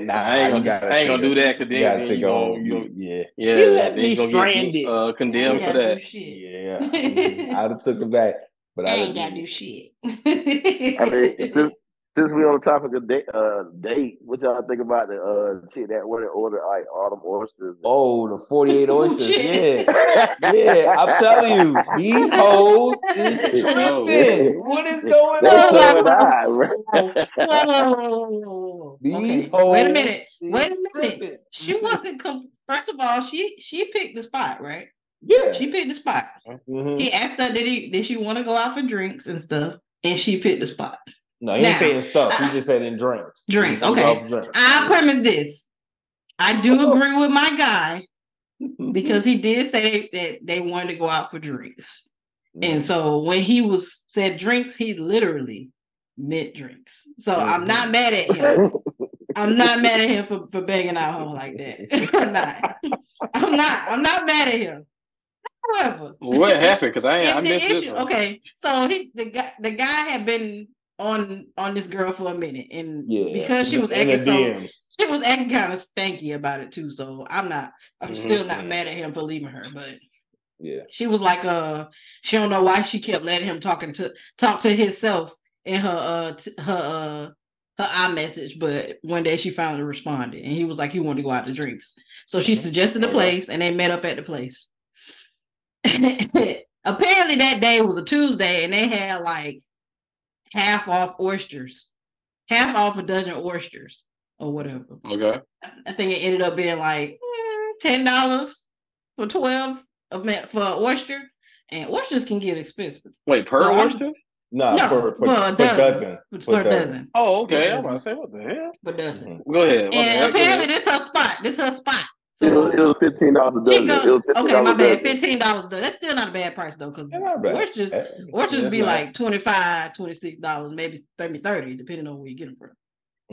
nah, I ain't gonna, gotta I ain't gonna do that because You gotta then, take you her know, home. you Yeah. yeah, You then left me stranded. get uh, condemned for that. shit. Yeah. mm, I'd have took it back. But I I'd ain't gotta do shit. I mean, since, since we on the topic of date, uh, date, what y'all think about the uh chick that went and ordered like all them oysters? Oh, the 48 Oh, oysters. shit. yeah. Yeah. I'm telling you, these hoes is No. tripping. What is going They so on? whoa. These Okay, hoes wait a minute. is Wait a minute. tripping. She wasn't. Com- First of all, she she picked the spot, right? Yeah. She picked the spot. Mhm. He asked her, did he did she want to go out for drinks and stuff, and she picked the spot. No, he Now, ain't saying stuff. He uh, just said in drinks. Drinks, okay. loves drinks. I premise this. I do agree with my guy because he did say that they wanted to go out for drinks. And so when he was said drinks, he literally meant drinks. So I'm mm-hmm. not mad at him. I'm not mad at him for, for banging out home like that. I'm not. I'm not. I'm not mad at him. However, What happened? Because I I and the missed this one. okay, so he the guy the guy had been on on this girl for a minute, and yeah, because she was acting so she was acting kind of stanky about it too. So I'm not. I'm Mhm. still not mad at him for leaving her, but Yeah, she was like, uh, she don't know why she kept letting him talking to talk to himself in her uh t- her uh her iMessage, but one day she finally responded, and he was like, he wanted to go out to drinks. So she Mhm. suggested a place, and they met up at the place. Apparently, that day was a Tuesday, and they had like half off oysters, half off a dozen oysters or whatever. Okay. I think it ended up being like mm, ten dollars for twelve of ma- for an oyster, and oysters can get expensive. Wait, per So oyster? no, No, for, for, for a for dozen. dozen. For, For a dozen. dozen, Oh, okay. I'm gonna say, what the hell? for a dozen. Mhm. Go ahead. What the And heck? Apparently, ahead. this her spot. This is her spot. It was, it was fifteen dollars a she dozen. go, it was $15 a bad. dozen. That's still not a bad price though, because Yeah, not bad. oysters oysters be not. like 25 26 dollars, maybe 30, 30, depending on where you get them from.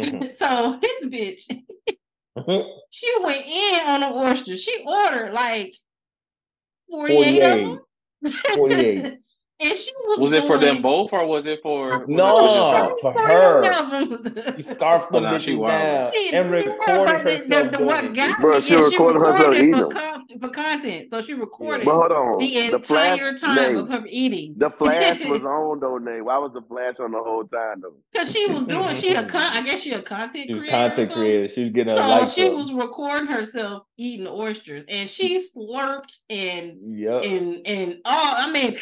mhm. so his bitch, she went in on the oysters. She ordered like 48, of them. 48. And she was Was it for them both or was it for was No, for for her. her. She scarfed them oh, Nah, she bitches down She- and yeah, recorded the- herself the, the, what got Bro, me she is she recorded herself eating for, them. for content. So she recorded But hold on, the the flash, entire time Nate, of her eating. the flash was on though, Nate. Why was the flash on the whole time though? Because she was doing, she a con- I guess she a content She was creator. content creator. She was getting So a like. she was recording herself eating oysters, and she slurped and Yep. and and oh, I mean,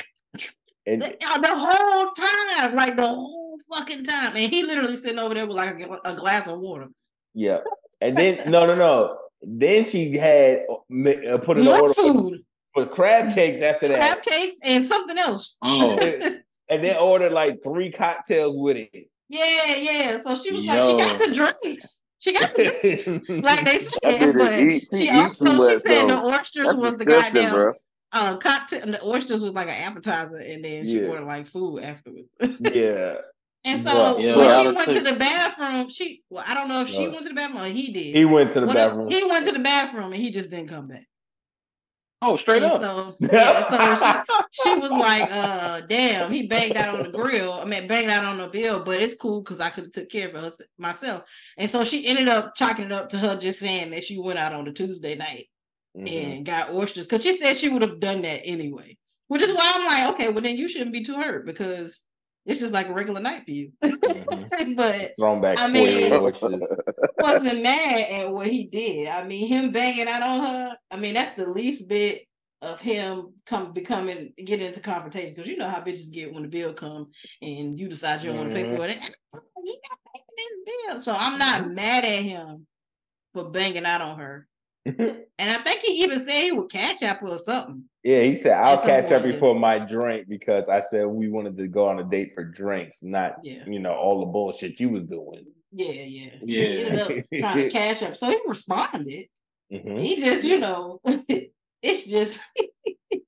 And the, uh, the whole time, like the whole fucking time, and he literally sitting over there with like a, a glass of water. yeah. And then no, no, no. Then she had uh, uh, put in the More order for, food, for crab cakes after that, crab cakes, and something else. Oh, and then ordered like three cocktails with it. Yeah, yeah. So she was like, she got the drinks. She got the drinks, like they said. But eat- she she eat also she much, said the though. oysters That's was the disgusting, goddamn bro. Uh cocktail. and The oysters was like an appetizer, and then she Yeah. ordered like food afterwards. yeah. And so Bruh. Yeah, when I she would went to the bathroom, she well, I don't know if she No. went to the bathroom or he did. He went to the Whatever. bathroom. He went to the bathroom and he just didn't come back. oh, straight And up. So yeah, so she, she was like, uh, damn, he banged out on the grill. I mean, banged out on the bill, but it's cool because I could have took care of us myself. And so she ended up chalking it up to her just saying that she went out on the Tuesday night Mhm. and got oysters because she said she would have done that anyway. Which is why I'm like, okay, well then you shouldn't be too hurt because it's just like a regular night for you. Mhm. but Thrown back I mean- wasn't mad at what he did. I mean, him banging out on her. I mean, that's the least bit of him come becoming get into confrontation because you know how bitches get when the bill come and you decide you don't want to pay Mm-hmm. for it. He not paying this bill, so I'm not mad at him for banging out on her. And I think he even said he would catch up or something. Yeah, he said I'll catch up before my drink because I said we wanted to go on a date for drinks, not Yeah. you know all the bullshit you was doing. Yeah, yeah. Yeah. He ended up trying to cash up. So he responded. Mhm. He just, you know, it's just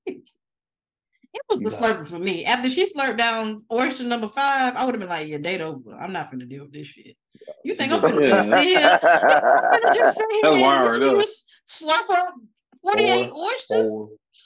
it was the You slurping for me. After she slurped down oyster number five, I would have been like, "Yeah, date over. I'm not gonna deal with this shit." You think I'm gonna Yeah. just sit here? I'm gonna just sit here That's and wired listen to up. this slurp up 48 oysters?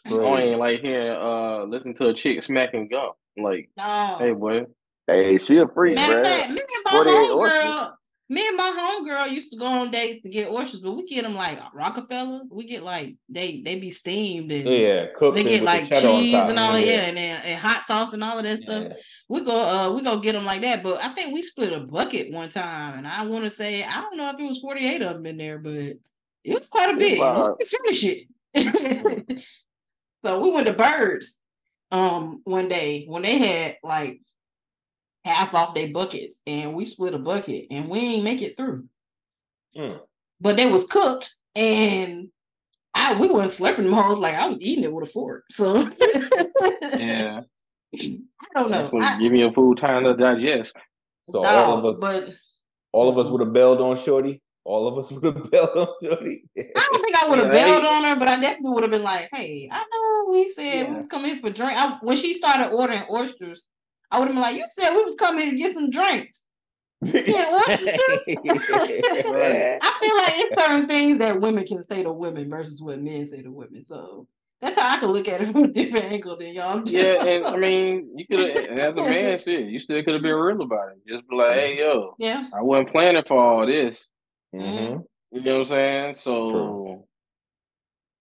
Whole I ain't like hearing uh listen to a chick smacking gum. Like, No. hey boy. Hey, she a freak, Matter of man. fact, me and my 48 homegirl, me and my homegirl used to go on dates to get oysters, but we get them like Rockefeller. We get like they they be steamed and Yeah, cooked they get like the cheddar on cheese and all that, yeah, and then and hot sauce and all of that stuff. We go, uh, we go get them like that. But I think we split a bucket one time, and I want to say I don't know if it was forty eight of them in there, but it was quite a bit. Wow. We finish it. so we went to Birds, um, one day when they had like half off their buckets, and we split a bucket, and we ain't make it through. Mm. But they was cooked, and I we weren't slurping them hoes like I was eating it with a fork. So Yeah. I don't know. I, Give me a food time to digest. So all of us, but all of us would have bailed on Shorty. All of us would have bailed on Shorty. I don't think I would have Yeah, bailed on her, but I definitely would have been like, "Hey, I know we said we Yeah. was coming for drink." I, when she started ordering oysters, I would have been like, "You said we was coming to get some drinks." Yeah, oysters I feel like it's certain things that women can say to women versus what men say to women. So that's how I can look at it from a different angle than y'all. do. Yeah, and I mean, you could have, as a man, shit, you still could have been real about it. Just be like, hey, yo, yeah, I wasn't planning for all this. Mhm. You know what I'm saying? So,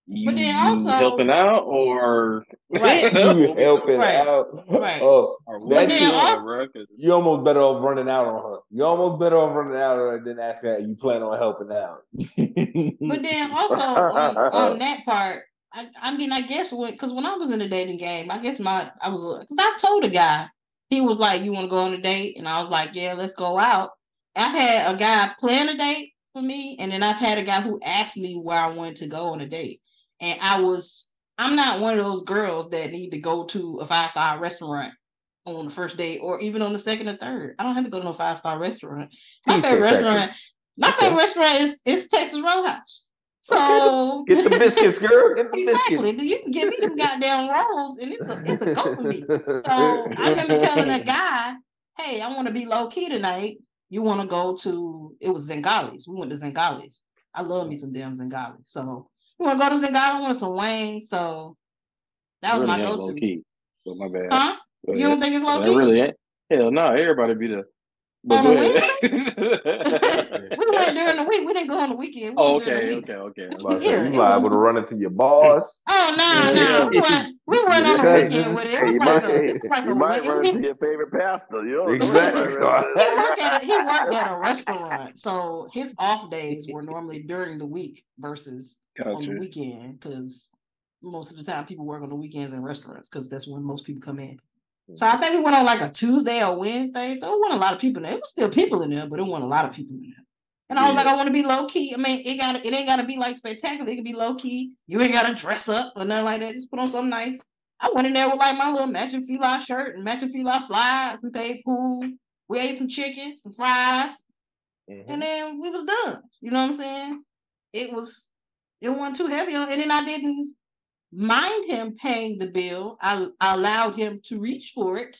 you, But then also- helping out or Right. you helping Right. out. Right. Oh, But you then also- you almost better off running out on her. You almost better off running out on her than asking her, you plan on helping out. But then also on, on that part, I, I mean, I guess when because when I was in the dating game, I guess my I was because I've told a guy he was like, "You want to go on a date?" and I was like, "Yeah, let's go out." I've had a guy plan a date for me, and then I've had a guy who asked me where I wanted to go on a date, and I was I'm not one of those girls that need to go to a five star restaurant on the first date or even on the second or third. I don't have to go to no five star restaurant. My favorite restaurant, my favorite restaurant is is Texas Roadhouse. So Get the biscuits, girl. Get the exactly, biscuits. you can give me them goddamn rolls, and it's a it's a go for me. So I remember telling a guy, "Hey, I want to be low key tonight. You want to go to? It was Zingali's. We went to Zingali's. I love me some damn Zingali's. So you want to go to Zingali? I want some wings. So that was really my ain't go low to. key. But my bad. Huh? Go You ahead. don't think it's low That key? really ain't. Hell no, everybody be the. But On go a ahead. we went during the week. We didn't go on the weekend. We oh, went during okay, week. okay, okay. I'm about to say, Yeah, you it liable to run into your boss. Oh no, no, yeah. we went we went on the weekend with it. It Hey, was you like might, a it was like you a might run into your favorite pastor. You know, Exactly. he worked at a, he worked at a restaurant, so his off days were normally during the week versus on the weekend because most of the time people work on the weekends in restaurants because that's when most people come in. So I think we went on like a Tuesday or Wednesday, so it wasn't a lot of people in there. It was still people in there, but it wasn't a lot of people in there. And I was like, I want to be low key. I mean, it got it ain't gotta be like spectacular. It could be low key. You ain't gotta dress up or nothing like that. Just put on something nice. I went in there with like my little matching fila shirt and matching fila slides. We played pool. We ate some chicken, some fries, mm-hmm. and then we was done. You know what I'm saying? It was it wasn't too heavy on, and then I didn't mind him paying the bill. I, I allowed him to reach for it,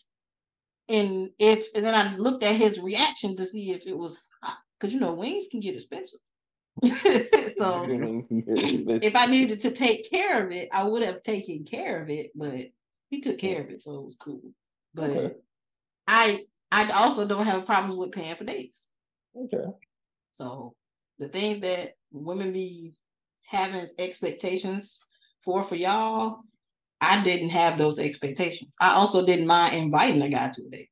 and if and then I looked at his reaction to see if it was hot because you know wings can get expensive. so if I needed to take care of it, I would have taken care of it, but he took care of it, so it was cool. But Okay. I I also don't have problems with paying for dates. okay. So the things that women be having expectations for for y'all, I didn't have those expectations. I also didn't mind inviting a guy to a date.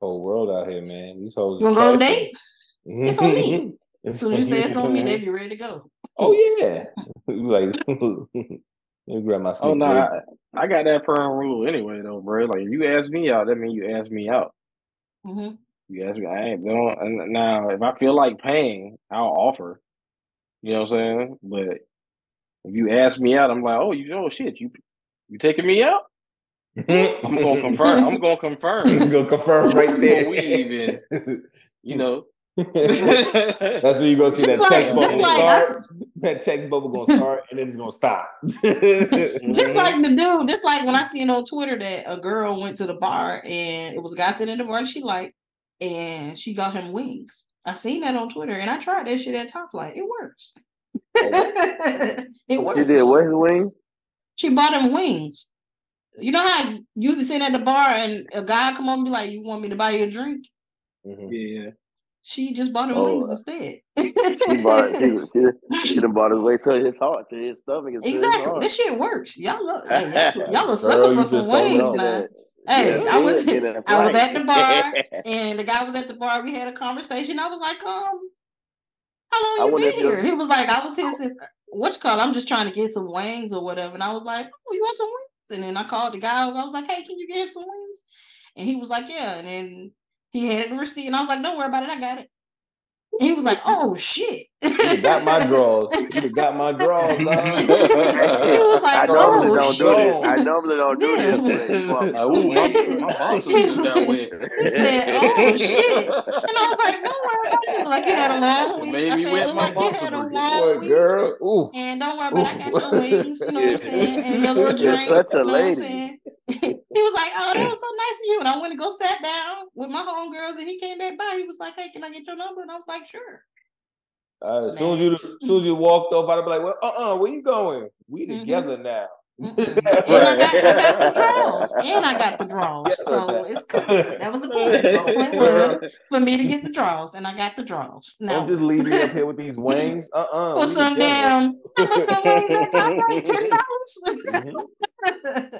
Whole world out here, man. These hoes. You wanna go on a date? It's on me. As soon as you say it's on me, they be ready to go. Oh yeah. like let me grab my Oh sleep. no, I, I got that firm rule anyway, though, bro. Like if you ask me out, that means you ask me out. hmm You ask me, I ain't don't. And now, if I feel like paying, I'll offer. You know what I'm saying? But if you ask me out, I'm like, oh, you know, shit, you you taking me out? I'm gonna confirm. I'm gonna confirm. You gonna confirm right there. We even- You know. That's when you go see that Just text like- bubble just like I- start. That text bubble gonna start and then it's gonna stop. Just like mm-hmm. the dude, just like when I seen on Twitter that a girl went to the bar and it was a guy sitting in the bar she liked, and she got him wings. I seen that on Twitter and I tried that shit at Top Flight. It works. It works. You did what, wings? She bought him wings. You know how I usually sit at the bar and a guy come over and be like, "You want me to buy you a drink?" Mhm. Yeah. She just bought him Oh, wings uh, instead. She bought she she she done bought his way to his heart, to his stomach, and his exactly. heart. This shit works. Y'all look, hey, y'all, some- y'all a Girl, sucker for some wings know. now. Hey, Yeah, I was yeah, get that I was at the bar and the guy was at the bar. We had a conversation. I was like, um, how I long you been here? He was like, I was here since what you call? it? I'm just trying to get some wings or whatever. And I was like, oh, you want some wings? And then I called the guy. I was like, hey, can you get him some wings? And he was like, yeah. And then he had the receipt, and I was like, don't worry about it, I got it. He was like, "Oh shit!" You got my drawers. You got my drawers, dog. I oh, normally "Oh don't do this. I normally don't do Yeah. this. Like, ooh, my, my boxers just got wet. He said, "Oh shit!" And I was like, "Don't worry about it." He Like you had a long It week. made I me said, wet my like you had a briefs. long Boy, girl. Ooh. And don't worry about it, I got your Ooh. wings, you know what I'm saying, and your little You're drink. such a you know what I'm lady. saying? he was like, "Oh, that was so nice of you." And I went to go sat down with my homegirls, and he came back by. He was like, "Hey, can I get your number?" And I was like, "Sure." Uh, as soon as you, as soon as you walked off, I'd be like, "Well, uh, uh where you going? We Mhm. together now." Mm-mm. And I got, I got the draws, and I got the draws, so it's cool. That was the point. The point was for me to get the draws, and I got the draws. Now Don't just leave me up here with these wings. Uh, uh for some damn, how much the wings on top like ten dollars?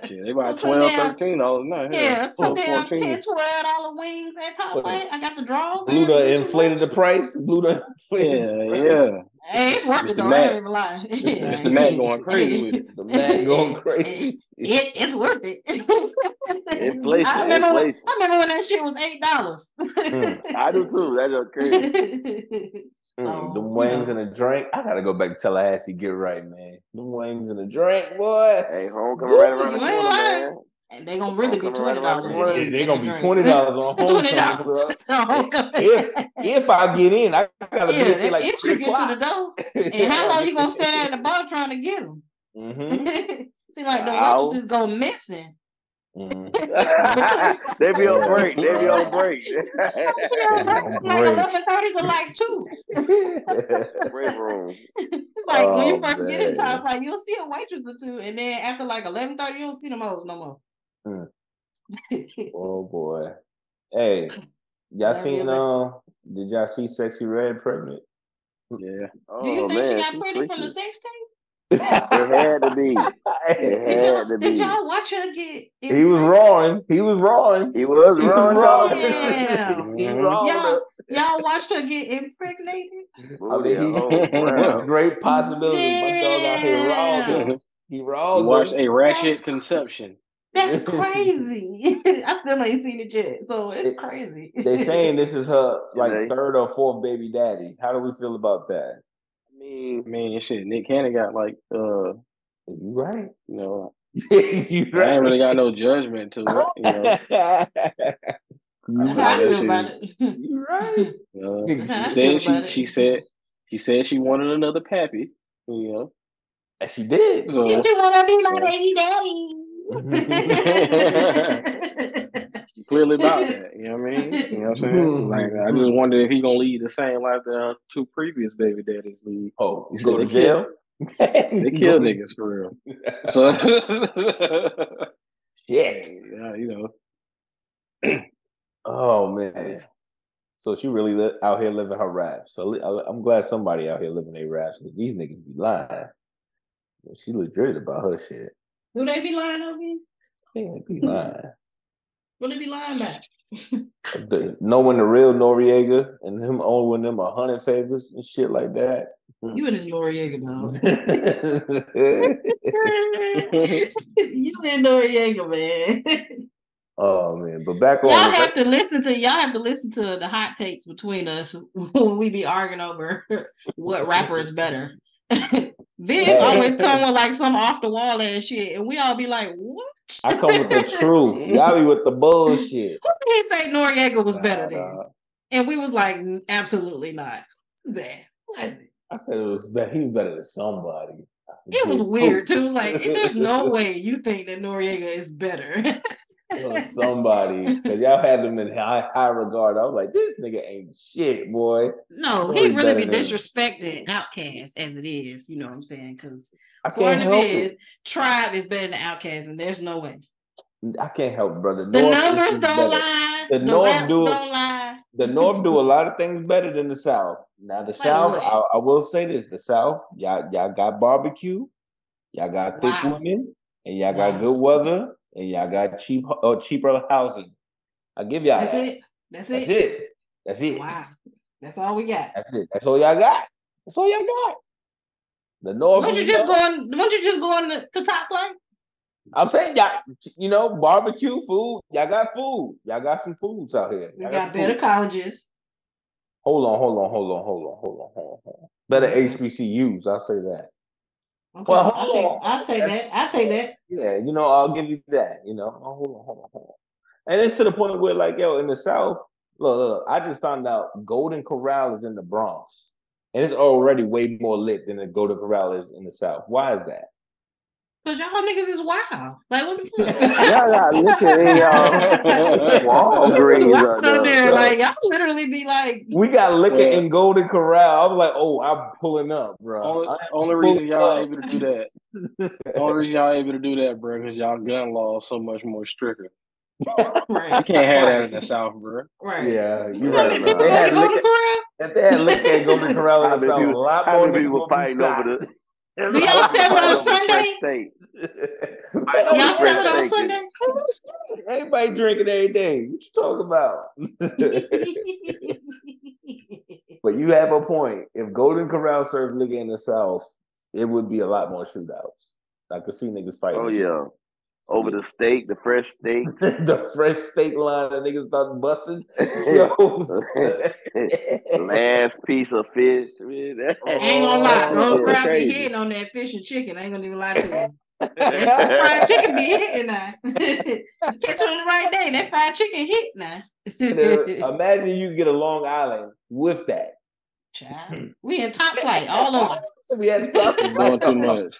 Shit, they about Some 12 damn- 13 dollars now. Yeah, some Oh, damn 14. 10 12 dollar wings at top What? plate. I got the draws. Blue and done too inflated the price. Blue done inflated the Yeah, price. yeah. Hey, it's worth Mr. it though. I Mac. don't even lie. Mr. Mac going crazy with it. The man going crazy. It, it's worth it. Inflation, I remember, when. I remember when that shit was eight dollars. Mm, I do too. That's just crazy. mm, Oh, the wings know. and a drink. I gotta go back to Tallahassee. Get right, man. The wings and a drink, boy. Hey, homecoming right around the corner, man. And they gonna really be twenty right around the dollars. corner. They, they gonna be twenty dollars on Twenty homecoming, bro. dollars. If if I get in, I gotta yeah, be there like if three you get to the door, and how long you gonna stand at the bar trying to get them? Mm-hmm. See, like the Ow. waitresses go missing. mm-hmm. they be on break. They be on break. like eleven thirty to like two. break room. It's like when you Oh, first get into man. it's like you'll see a waitress or two, and then after like eleven thirty, you don't see them hoes no more. Hmm. oh boy. Hey, y'all Learn seen lesson. uh did y'all see Sexy Red pregnant? Yeah. Oh Do you think man, she got she pregnant from the freaky. sex tape? It had to be. It Did had y'all, to did be. y'all watch her get? he was impregnated? wrong. He was wrong. He was He was wrong. wrong. Damn. He Mhm. wrong. Y'all, y'all watched her get impregnated? I mean, he- oh, wow. Great possibility. My dog out here wrong. He You wrong. watched a ratchet That's- conception. That's crazy. I still ain't seen it yet, so it's It- crazy. They saying this is her like They- third or fourth baby daddy. How do we feel about that? I mean, I mean, shit, Nick Cannon got like, uh, You right. you know, you I ain't really got no judgment to it. You know, That's I how I that feel shit about it. you right. uh, That's how I she said she she said she said she wanted another pappy. You know, And she did. so If you wanna be my Yeah. baby daddy. Mm-hmm. she clearly about that. You know what I mean? You know what I'm saying? Mm-hmm. Like, I just wonder if he gonna lead the same life that her two previous baby daddies lead. Oh, You go to jail? They kill niggas for real. So, Shit. yeah, you know, Oh man. So she really li- out here living her raps. So li- I- I'm glad somebody out here living their raps because these niggas be lying. She legit about her shit. Who they be lying over? you? They ain't be lying. What they be lying about? The- knowing the real Noriega and him owing them a hundred favors and shit like that. You and this Noriega dog. you and Noriega, man. oh man, but back on y'all have to listen to y'all have to listen to the hot takes between us when we be arguing over what rapper is better. Big Hey. always come with like some off the wall ass shit, and we all be like, "What?" I come with the truth. Y'all be with the bullshit. Who did say Noriega was better than? nah. And we was like, absolutely not. That? I said it was better. He was better than somebody. It was weird too. It was like, there's no way you think that Noriega is better. Somebody because y'all had them in high, high regard. I was like, this nigga ain't shit, boy. no, he really be disrespected, OutKast as it is. You know what I'm saying? Because I according can't to it. Tribe is better than OutKast, and there's no way. I can't help, brother. The North numbers don't better. lie. The The, North do- don't lie. The North do a lot of things better than the South. Now the South. I, I will say this: the South, y'all, y'all got barbecue, y'all got thick Wow. women, and y'all Wow. got good weather, and y'all got cheap, uh, cheaper housing. I give y'all That's that. it. That's That's it. it. That's it. Wow. That's all we got. That's it. That's all y'all got. That's all y'all got. The North. Won't you just go on? Won't you just go on to, to top line? I'm saying y'all, you know, barbecue food. Y'all got food. Y'all got some foods out here. We Y'all got some better food. colleges. Hold on, hold on, hold on, hold on, hold on, hold on. Hold on. Better HBCUs, I'll say that. Okay, Well, I'll take. I'll take that. I'll take that. Yeah, you know, I'll give you that. You know, oh, hold on, hold on, hold on. And it's to the point where, like, yo, in the South, look, look, I just found out Golden Corral is in the Bronx, and it's already way more lit than the Golden Corral is in the South. Why is that? Cause y'all niggas is wild. Like what the fuck? Y'all got liquor in y'all Walgreens wild out out there. there. Like y'all literally be like, We got liquor Well- in Golden Corral. I was like, oh, I'm pulling up, bro. Only, only reason y'all up. able to do that. only reason y'all able to do that, bro, because y'all gun law is so much more stricter. right, You can't have that in the South, bro. right. Yeah, You you're know right. many If they had Golden liquor, Corral? if they had liquor at Golden Corral in the South, a lot more people fighting over shot. the? Do y'all sell it on fighting over fresh Sunday? Y'all sell it on. Sunday? Everybody drinking every day. What you talking about? but you have a point. If Golden Corral served liquor in the South, it would be a lot more shootouts. I could see niggas fighting. Oh yeah, over the steak, the fresh steak. the fresh steak line that niggas start busting. Yo, Last piece of fish. Man, that- oh, I ain't gonna lie, Oh, Golden yeah, Corral be hitting on that fish and chicken. I ain't gonna even lie to you. That fried chicken be hitting now. Catch it on the right day. That fried chicken hit now. Imagine you get a Long Island with that. Child, we in top flight all over. We had something Doing too much.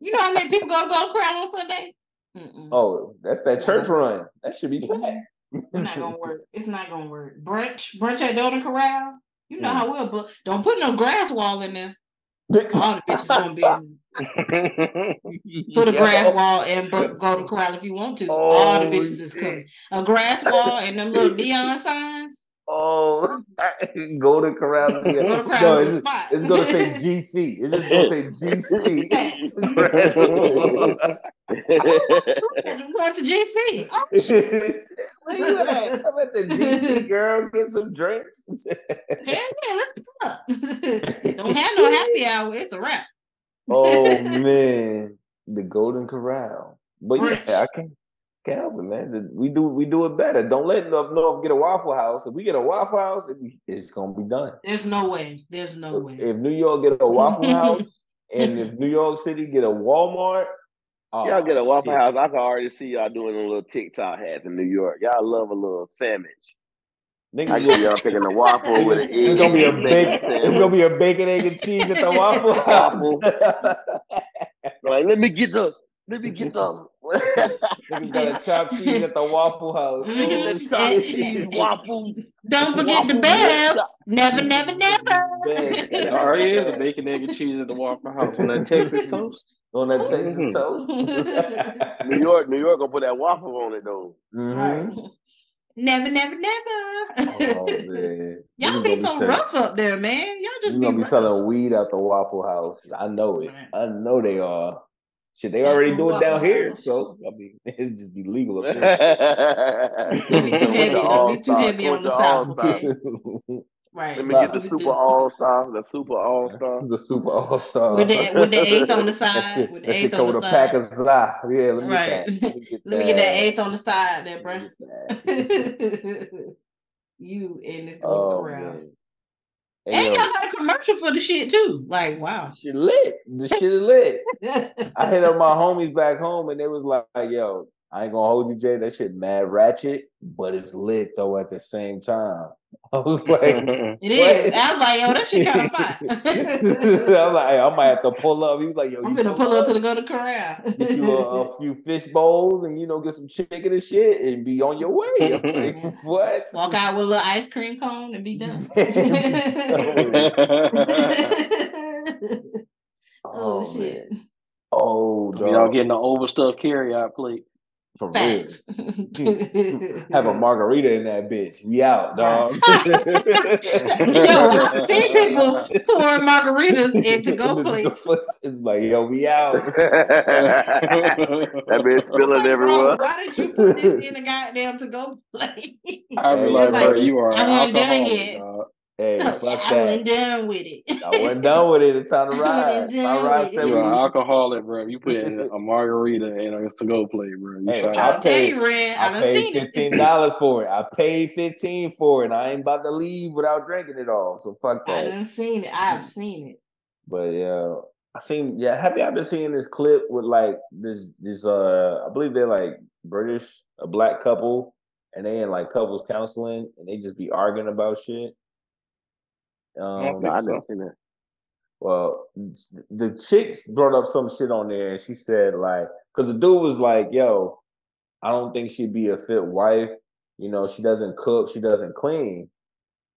You know how many people go to Golden Corral on Sunday? Mm-mm. Oh, that's that church run. That should be fat. It's not gonna work. It's not gonna work. Brunch, brunch at Golden Corral. You know Mm. how we'll, but don't put no grass wall in there. All the bitches gonna be Put a grass wall and Bur- Golden Corral if you want to. All the Oh, bitches is shit. coming. A grass wall and them little neon signs. Oh, Golden Corral. Yeah. Golden Corral No, it's, it's gonna say GC. It's just gonna say GC. Grass wall. I'm going to GC. Oh, shit. Where you at? I'm at the GC, girl. Get some drinks. Hell yeah, let's go. Don't have no happy hour. It's a wrap. oh man, the Golden Corral. But yeah, I can't can't man. We do we do it better. Don't let North North get a Waffle House. If we get a Waffle House, it it's gonna be done. There's no way. There's no way. If New York get a Waffle House, and if New York City get a Walmart, oh, y'all get a Waffle shit. House. I can already see y'all doing a little TikTok hats in New York. Y'all love a little sandwich. Niggas I get y'all taking a waffle with an egg. It's gonna be a bacon bacon. It's gonna be a bacon, egg, and cheese at the Waffle House. Like, let me get the, let me get the. Niggas got a chopped cheese at the Waffle House. Mhm. Get the chopped shit. cheese waffle. Don't forget the waffle bell. Never, never, never. Bad. There already is a bacon, egg, and cheese at the Waffle House on that Texas toast. On that Texas Mhm. toast. New York, New York gonna put that waffle on it though. Right. Mhm. Never, never, never. Oh. Y'all Niggas be so selling- rough up there, man. Y'all just You be gonna be rough. selling weed at the Waffle House. I know it. Right. I know they are. Shit, they already do it down here. So I mean, it'd just be legal up Don't be too heavy. the Don't be too heavy on the the south, Right. Let me get the super all star, the super all star. It's a super all star. with the with the eighth on the that side. shit, With the that shit eighth come on with the a side. pack of za. Yeah, let me Right. get. Let me get, Let me get that that. eighth on the side there, bro. me get that. you in this golden Oh corral. man. And yo, y'all got a commercial for the shit too. Like, wow. shit lit. The shit is lit. I hit up my homies back home and they was like, yo, I ain't gonna hold you, Jay. That shit mad ratchet, but it's lit though at the same time. I was like, It is. I was like, yo, that shit kind of fire. I was like, hey, I might have to pull up. He was like, yo, I'm you gonna pull up to the Golden Corral. get you a, a few fish bowls and you know get some chicken and shit and be on your way. Like, what? Walk out with a little ice cream cone and be done. Oh, oh, shit. man. Oh, So y'all getting the overstuffed carry out plate. For real. Hmm. Have a margarita in that bitch. We out, dog. Yo, I've seen people pouring margaritas into go plates. It's like, yo, we out. that bitch spilling Like, everywhere. why did you put this in a goddamn to go plate? I'd be Hey, like, like, bro, you are I an wasn't done alcoholic, yet. dog. Hey, fuck I fuck wasn't done with it. I wasn't done with it. It's time to ride. wasn't My ride said You're an alcoholic, bro. You put in a margarita and a to go plate, bro. You Hey, trying I I'll paid- you, Red. I I paid seen fifteen dollars for it. I paid fifteen for it. and I ain't about to leave without drinking it all. So fuck that. I that. done seen it. I've seen it. But yeah, I seen. Yeah, have y'all been seeing this clip with like this? This uh, I believe they're like British, a black couple, and they in like couples counseling, and they just be arguing about shit. Um, No, I so. that. Well, the chicks brought up some shit on there, and she said like, because the dude was like, "Yo, I don't think she'd be a fit wife. You know, she doesn't cook, she doesn't clean."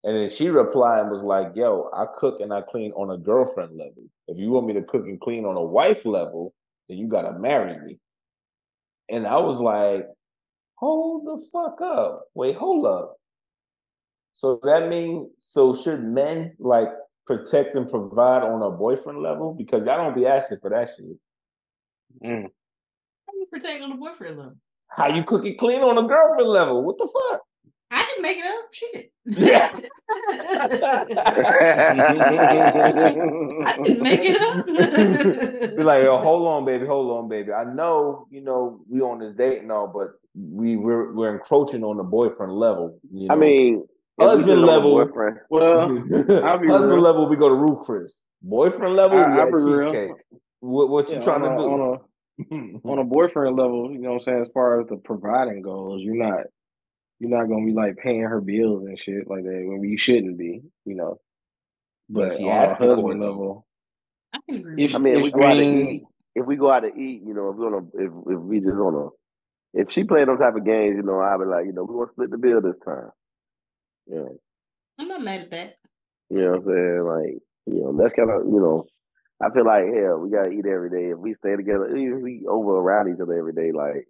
And then she replied and was like, "Yo, I cook and I clean on a girlfriend level. If you want me to cook and clean on a wife level, then you gotta marry me." And I was like, "Hold the fuck up! Wait, hold up." So that means so should men like protect and provide on a boyfriend level because y'all don't be asking for that shit. Mm. How you protect on a boyfriend level? How you cook and clean on a girlfriend level? What the fuck? I didn't make it up. Shit. Yeah. I didn't make it up. Be like, yo, hold on, baby, hold on, baby. I know, you know, we on this date and all, but we we're we're encroaching on the boyfriend level. You know? I mean, if we husband just on a level. boyfriend. Well, I'll be husband real. level, we go to Ruth's Chris. Boyfriend level, I- we be real. cheesecake. What what you yeah, trying on a, to do? on a on a boyfriend level, you know what I'm saying, as far as the providing goes, you're not you're not gonna be like paying her bills and shit like that when you shouldn't be, you know. But But she on a asking for it, husband level, I can agree. if I mean, if if- we go out to eat, if we go out to eat, you know, if we on a, if if we just on a, if she played those type of games, you know, I'd be like, you know, we want to split the bill this time. Yeah, I'm not mad at that. you know what I'm saying? Like, you know, that's kind of, you know, I feel like hell, we gotta eat every day. If we stay together, even if we over around each other every day, like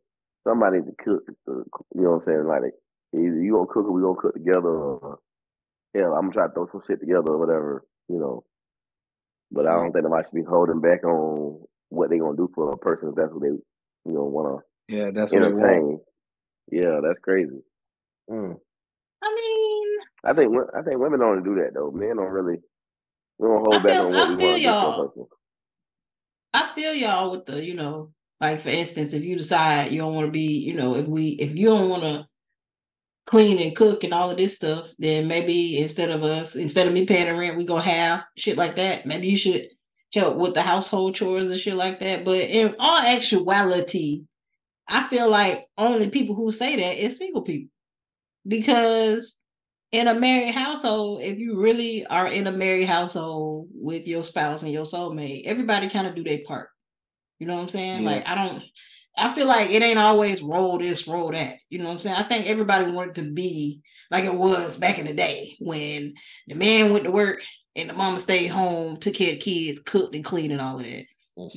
somebody to cook. You know what I'm saying? Like, either you gonna cook or we gonna cook together. Or, hell, I'm gonna try to throw some shit together or whatever. You know. But I don't think nobody should be holding back on what they gonna do for a person if that's what they, you know, wanna. yeah, that's to what they want. entertain. Yeah, that's crazy. Mm. I mean, I think I think women don't do that though. Men don't really. We don't hold I back feel- on I what we feel want to do y'all. I feel y'all with the, you know, like for instance, if you decide you don't want to be, you know, if we, if you don't want to clean and cook and all of this stuff, then maybe instead of us, instead of me paying the rent, we go have shit like that. Maybe you should help with the household chores and shit like that. But in all actuality, I feel like only people who say that is single people. Because in a married household, if you really are in a married household with your spouse and your soulmate, everybody kind of do their part. You know what I'm saying? Yeah. Like I don't I feel like it ain't always roll this, roll that. You know what I'm saying? I think everybody wanted to be like it was back in the day when the man went to work and the mama stayed home, took care of kids, cooked and cleaned and all of that.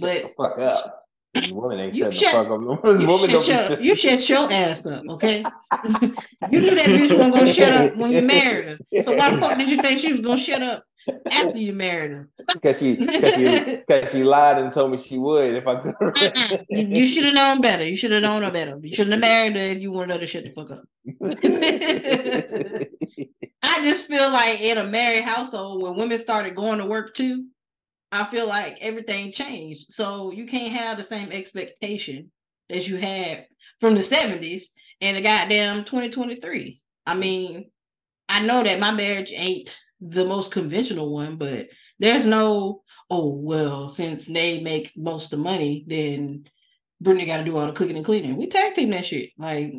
But- fuck up. The woman ain't You shutting shut- the fuck up. The You don't shut, be your, shut- you shut your ass up, okay? you knew that bitch wasn't gonna shut up when you married her. So why the fuck did you think she was gonna shut up after you married her? Cause she, cause she, cause she lied and told me she would if I Uh-uh. could. You, you should have known better. You should have known her better. You shouldn't have married her if you wanted her to shut the fuck up. I just feel like in a married household, when women started going to work too, I feel like everything changed. So you can't have the same expectation that you had from the 70s and the goddamn 2023. I mean, I know that my marriage ain't the most conventional one, but there's no, oh, well, since they make most of the money, then Brittany got to do all the cooking and cleaning. We tag team that shit. Like,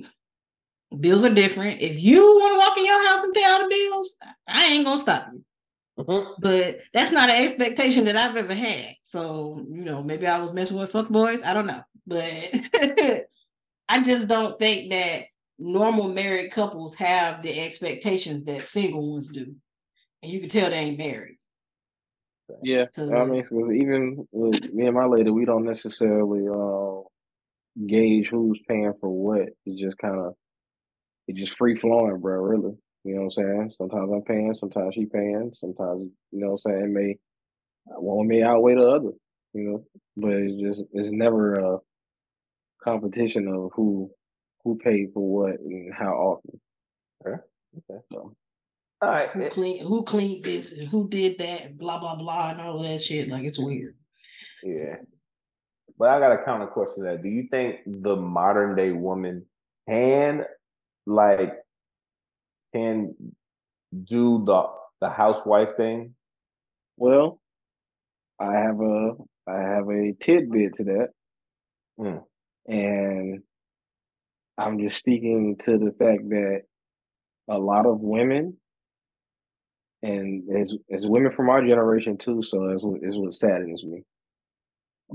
bills are different. If you want to walk in your house and pay all the bills, I ain't gonna stop you. But that's not an expectation that I've ever had. So, you know, maybe I was messing with fuck boys. I don't know. But I just don't think that normal married couples have the expectations that single ones do. And you can tell they ain't married. Yeah, I mean, 'cause even with me and my lady, we don't necessarily uh, gauge who's paying for what. It's just kind of it's just free flowing, bro. Really, you know what I'm saying? Sometimes I'm paying, sometimes she paying, sometimes you know what I'm saying. It may one may outweigh the other, you know. But it's just it's never a competition of who who paid for what and how often. Okay, okay. So All right. Who eh, clean? Who cleaned this? And who did that? Blah blah blah, and all of that shit. Like it's weird. Yeah. But I got a counter question to that. Do you think the modern day woman can like can do the the housewife thing? Well, I have a I have a tidbit to that. Mm. And I'm just speaking to the fact that a lot of women and as as women from our generation too, so is what is what saddens me.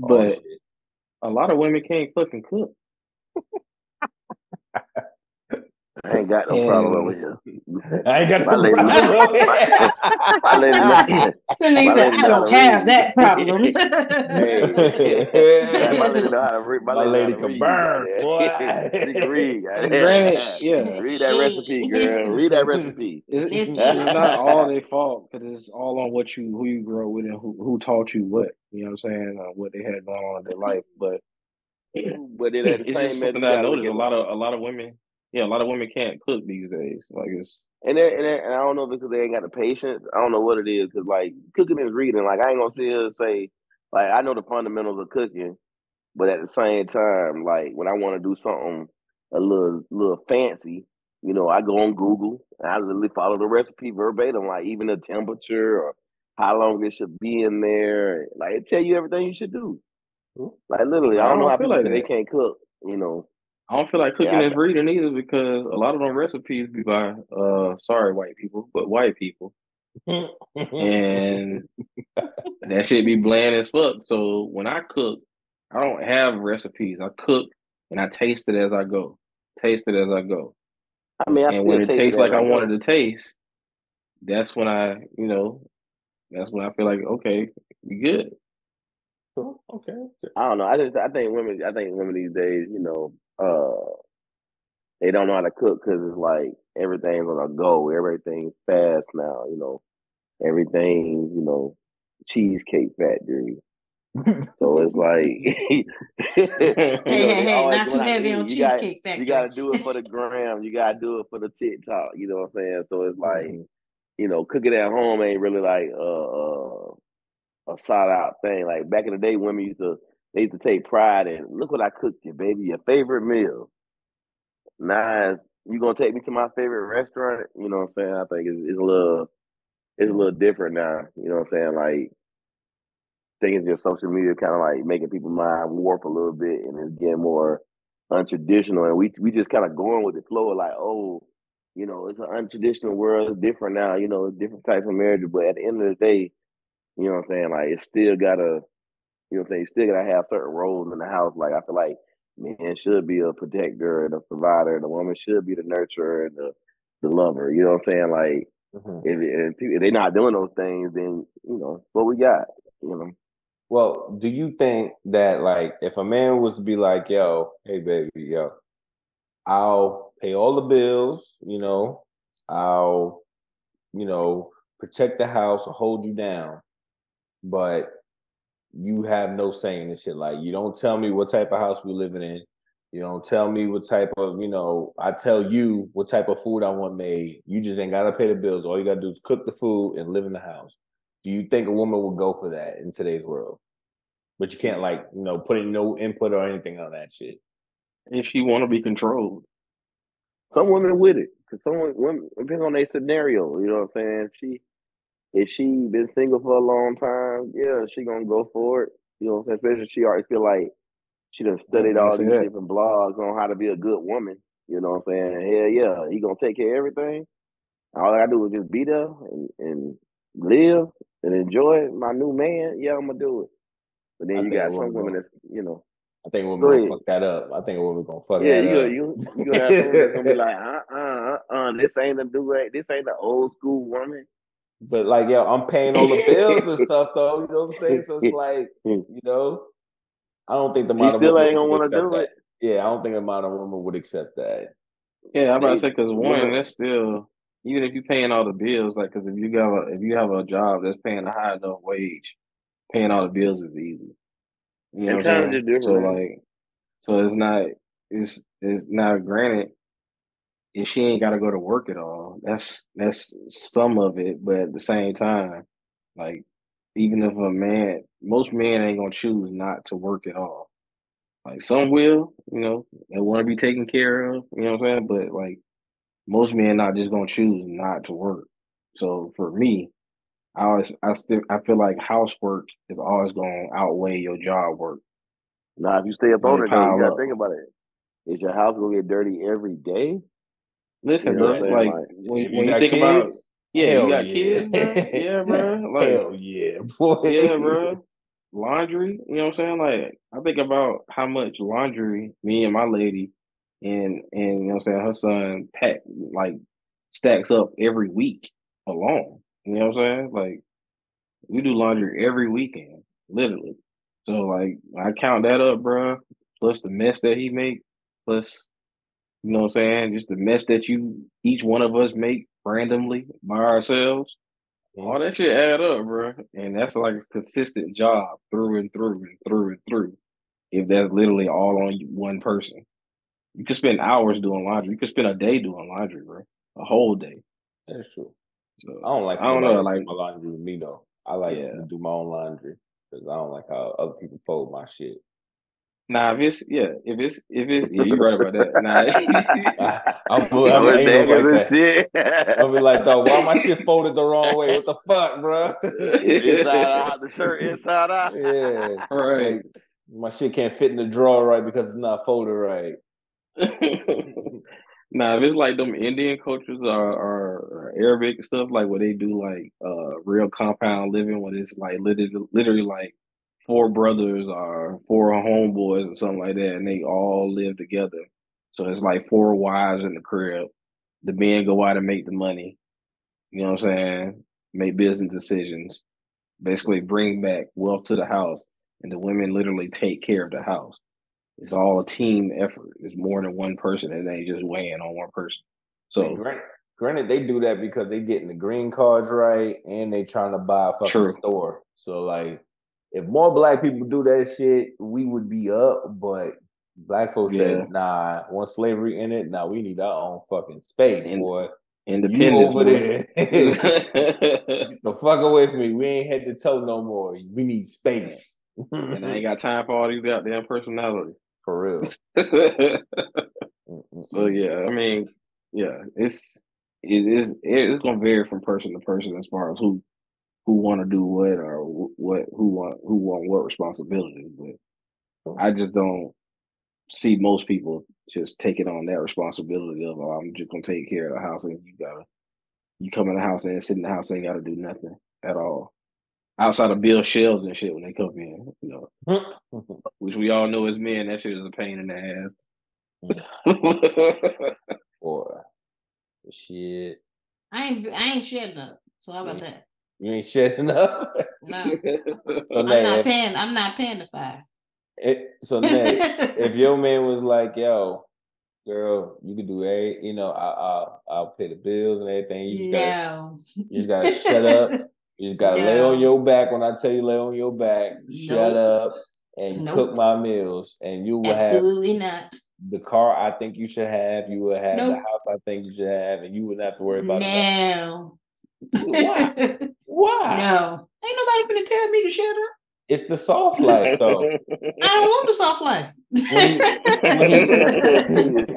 Oh, But shit. a lot of women can't fucking cook. I ain't got no problem And- over here. I ain't got My no lady- problem. My lady, know- And they My said, lady I don't have read. that problem. Hey, my lady know how to read. My, My lady, lady know how to can read, burn, goddamn. boy. she can read. goddamn. Yeah. Read that recipe, girl. Read that recipe. It's, it's, not all their fault because it's all on what you who you grow with and who, who taught you what. You know what I'm saying? Uh, what they had going on in their life. But But then at the it's same just something that I noticed. A lot of a lot of women, yeah, a lot of women can't cook these days. Like it's And, then, and, then, and I don't know if it's because they ain't got the patience. I don't know what it is because like cooking is reading. Like I ain't gonna sit here and say like I know the fundamentals of cooking, but at the same time, like when I want to do something a little little fancy, you know, I go on Google and I literally follow the recipe verbatim, like even the temperature or how long it should be in there. Like it tell you everything you should do. Like literally, I I don't know don't how feel people like say they can't cook. You know, I don't feel like cooking Yeah, I- is reading either because a lot of them recipes be by uh sorry white people, but white people. And that shit be bland as fuck. So when I cook, I don't have recipes. I cook and I taste it as I go. Taste it as I go. I mean, I and when it taste tastes as like I go. wanted to taste, that's when I, you know, that's when I feel like okay, we good. okay. I don't know. I just I think women I think women these days, you know, uh they don't know how to cook because it's like everything's on a go. Everything's fast now. You know, everything you know, cheesecake factory. So it's like, you know, Hey, hey, they hey, not too going out to heavy on You got Cheesecake Factory. you got to do it for the gram. You got to do it for the TikTok. You know what I'm saying? So it's like, Mhm. you know, cooking at home ain't really like uh, uh, a sought out thing. Like back in the day, women used to they used to take pride in look what I cooked you, baby, your favorite meal. Nice. you gonna take me to my favorite restaurant? You know what I'm saying? I think it's, it's a little it's a little different now. You know what I'm saying? Like it's just social media kind of like making people mind warp a little bit and it's getting more untraditional and we we just kind of going with the flow of like, oh, you know, it's an untraditional world, it's different now, you know, different types of marriage, but at the end of the day, you know what I'm saying? Like it's still gotta you know what I'm saying, you still gotta have certain roles in the house. Like I feel like man should be a protector and a provider, and the woman should be the nurturer and the the lover. You know what I'm saying? Like Mhm. if, if, if they're not doing those things, then you know what we got. You know, Well, do you think that like if a man was to be like, yo, hey baby, yo, I'll pay all the bills, you know, I'll, you know, protect the house or hold you down, but you have no say in this shit. Like you don't tell me what type of house we're living in. You don't tell me what type of, you know, I tell you what type of food I want made. You just ain't gotta pay the bills. All you gotta do is cook the food and live in the house. Do you think a woman would go for that in today's world? But you can't like, you know, put in no input or anything on that shit. If she want to be controlled, some women with it because some women depends on their scenario. You know what I'm saying? If she if she been single for a long time, yeah, she gonna go for it. You know what I'm saying? Especially she already feel like she done studied all these that. different blogs on how to be a good woman. You know what I'm saying? Hell yeah, he gonna take care of everything. All I gotta do is just be there and, and live and enjoy my new man. Yeah, I'm gonna do it. But then I you got some woman women that's you know, I think a woman gonna fuck that up. I think a woman gonna fuck yeah, that you gonna you you gonna have someone that's gonna be like, uh uh uh uh, this ain't the do this ain't the old school woman. But like, yo, I'm paying all the bills and stuff, though. You know what I'm saying? So it's like, you know, I don't think the modern still woman ain't gonna would wanna accept do that. it. Yeah, I don't think a modern woman would accept that. yeah, I'm about to say because one, that's still even if you're paying all the bills, like because if you got a, if you have a job that's paying a high enough wage, paying all the bills is easy. You know And what I'm times saying? are different, So like, so it's not it's it's not granted. If she ain't got to go to work at all, that's that's some of it. But at the same time, like even if a man, most men ain't gonna choose not to work at all. Like some will, you know, they want to be taken care of, you know what I'm saying? But like most men not just gonna choose not to work. So for me, I always I still I feel like housework is always gonna outweigh your job work. Now, if you stay up on it, you gotta up. think about it. Is your house gonna get dirty every day? Listen, You know bro, what I'm saying? like Like, when, If when you think about yeah, hell you got yeah. kids, bro. Yeah, bro. Like hell yeah, boy. Yeah, bro. Laundry, you know what I'm saying? Like I think about how much laundry me and my lady and and you know what I'm saying, her son pack like stacks up every week alone. You know what I'm saying? Like we do laundry every weekend, literally. So like I count that up, bro, plus the mess that he make, plus you know what I'm saying, just the mess that you each one of us make randomly by ourselves. All that shit add up, bro. And that's like a consistent job through and through and through and through. If that's literally all on one person, you could spend hours doing laundry. You could spend a day doing laundry, bro. A whole day. That's true. So I don't like. I don't know, like my laundry with me though. I like Yeah. to do my own laundry because I don't like how other people fold my shit. Nah. If it's yeah, if it's if it yeah, you're right about that. Nah. I, I'm, I'm it's anal daggers like that. shit. I'll be like, though, why my shit folded the wrong way? What the fuck, bro? inside out, the shirt inside out. yeah, right. like my shit can't fit in the drawer right because it's not folded right. nah, if it's like them Indian cultures or, or, or Arabic stuff, like where they do like uh real compound living, where it's like literally, literally like four brothers or four homeboys or something like that, and they all live together. So it's like four wives in the crib. The men go out and make the money. You know what I'm saying? Make business decisions. Basically, bring back wealth to the house, and the women literally take care of the house. It's all a team effort. It's more than one person, and they just weighing on one person. So granted, granted, they do that because they getting the green cards right and they trying to buy a fucking True. store. So like, if more black people do that shit, we would be up. But black folks Yeah. said, "Nah, want slavery in it? Nah, we need our own fucking space, And- boy. You over there, the fuck away from me. We ain't head to toe no more. We need space. and I ain't got time for all these goddamn personalities. For real. so yeah, I mean, yeah, it's it is it's gonna vary from person to person as far as who who want to do what or what who want who want what responsibility. But I just don't see most people just taking on that responsibility of oh, I'm just gonna take care of the house and you gotta you come in the house and sit in the house and ain't gotta do nothing at all outside of build shelves and shit when they come in. You know, which we all know as men that shit is a pain in the ass. Boy, shit. I ain't I ain't shedding up. So how about mm. that? You ain't shedding up. No. so I'm now, not paying I'm not paying the five. it, so now, if your man was like, "Yo, girl, you can do a, you know, I, I'll I'll pay the bills and everything. You just gotta, you just gotta shut up. You just gotta lay on your back when I tell you lay on your back. Shut up and Nope. cook my meals, and you will have Absolutely not. the car I think you should have. You will have the house I think you should have, and you wouldn't have to worry about it. Why? Why? no. Ain't nobody gonna tell me to shut up. It's the soft life, though. I don't want the soft life.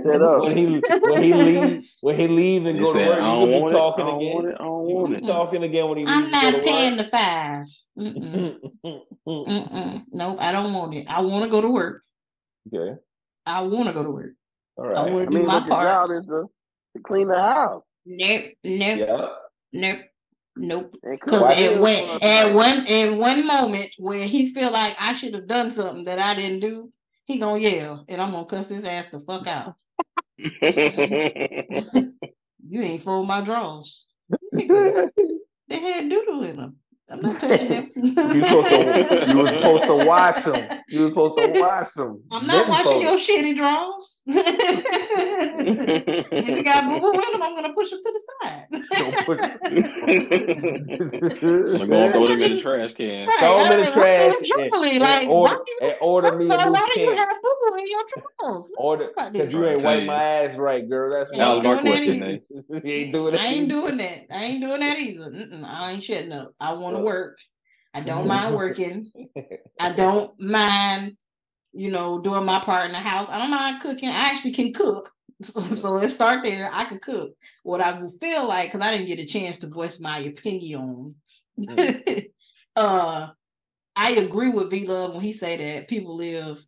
Shut up. when he when he leave when he leave and They go to work, I you gonna be want it, I talking don't again. want it, I don't want gonna it. be talking again when he I'm leaves to go not to paying work. the five. Mm-mm. Mm-mm. Nope, I don't want it. I want to go to work. okay, I want to go to work. All right. I want to do mean, my part. job is to, to clean the house Nope, nope, Yeah, nope, nope. Because at one at one in one moment where he feel like I should have done something that I didn't do, he gonna yell and I'm gonna cuss his ass the fuck out. You ain't fold my drawers. They had doodle in them. I'm not touching them. you supposed to you was supposed to wash them. You was supposed to wash them. I'm not washing your shitty drawers. if you got boo boo in them, I'm gonna push them to the side. Don't push- I'm gonna oh, throw them in the trash can. Right, Throw 'em in the trash truthfully, and, like, and why order do you- and order me a all, new why do you have boo boo in your drawers. Order because you ain't wipe my ass right, girl. That's that was my question. you ain't doing that. I ain't doing that. I ain't doing that either. Mm-mm, I ain't shutting up. I want to work. I don't mind working. I don't mind, you know, doing my part in the house. I don't mind cooking. I actually can cook. So, so let's start there. I can cook. What I feel like, because I didn't get a chance to voice my opinion. Mm. uh, I agree with V Love when he say that people live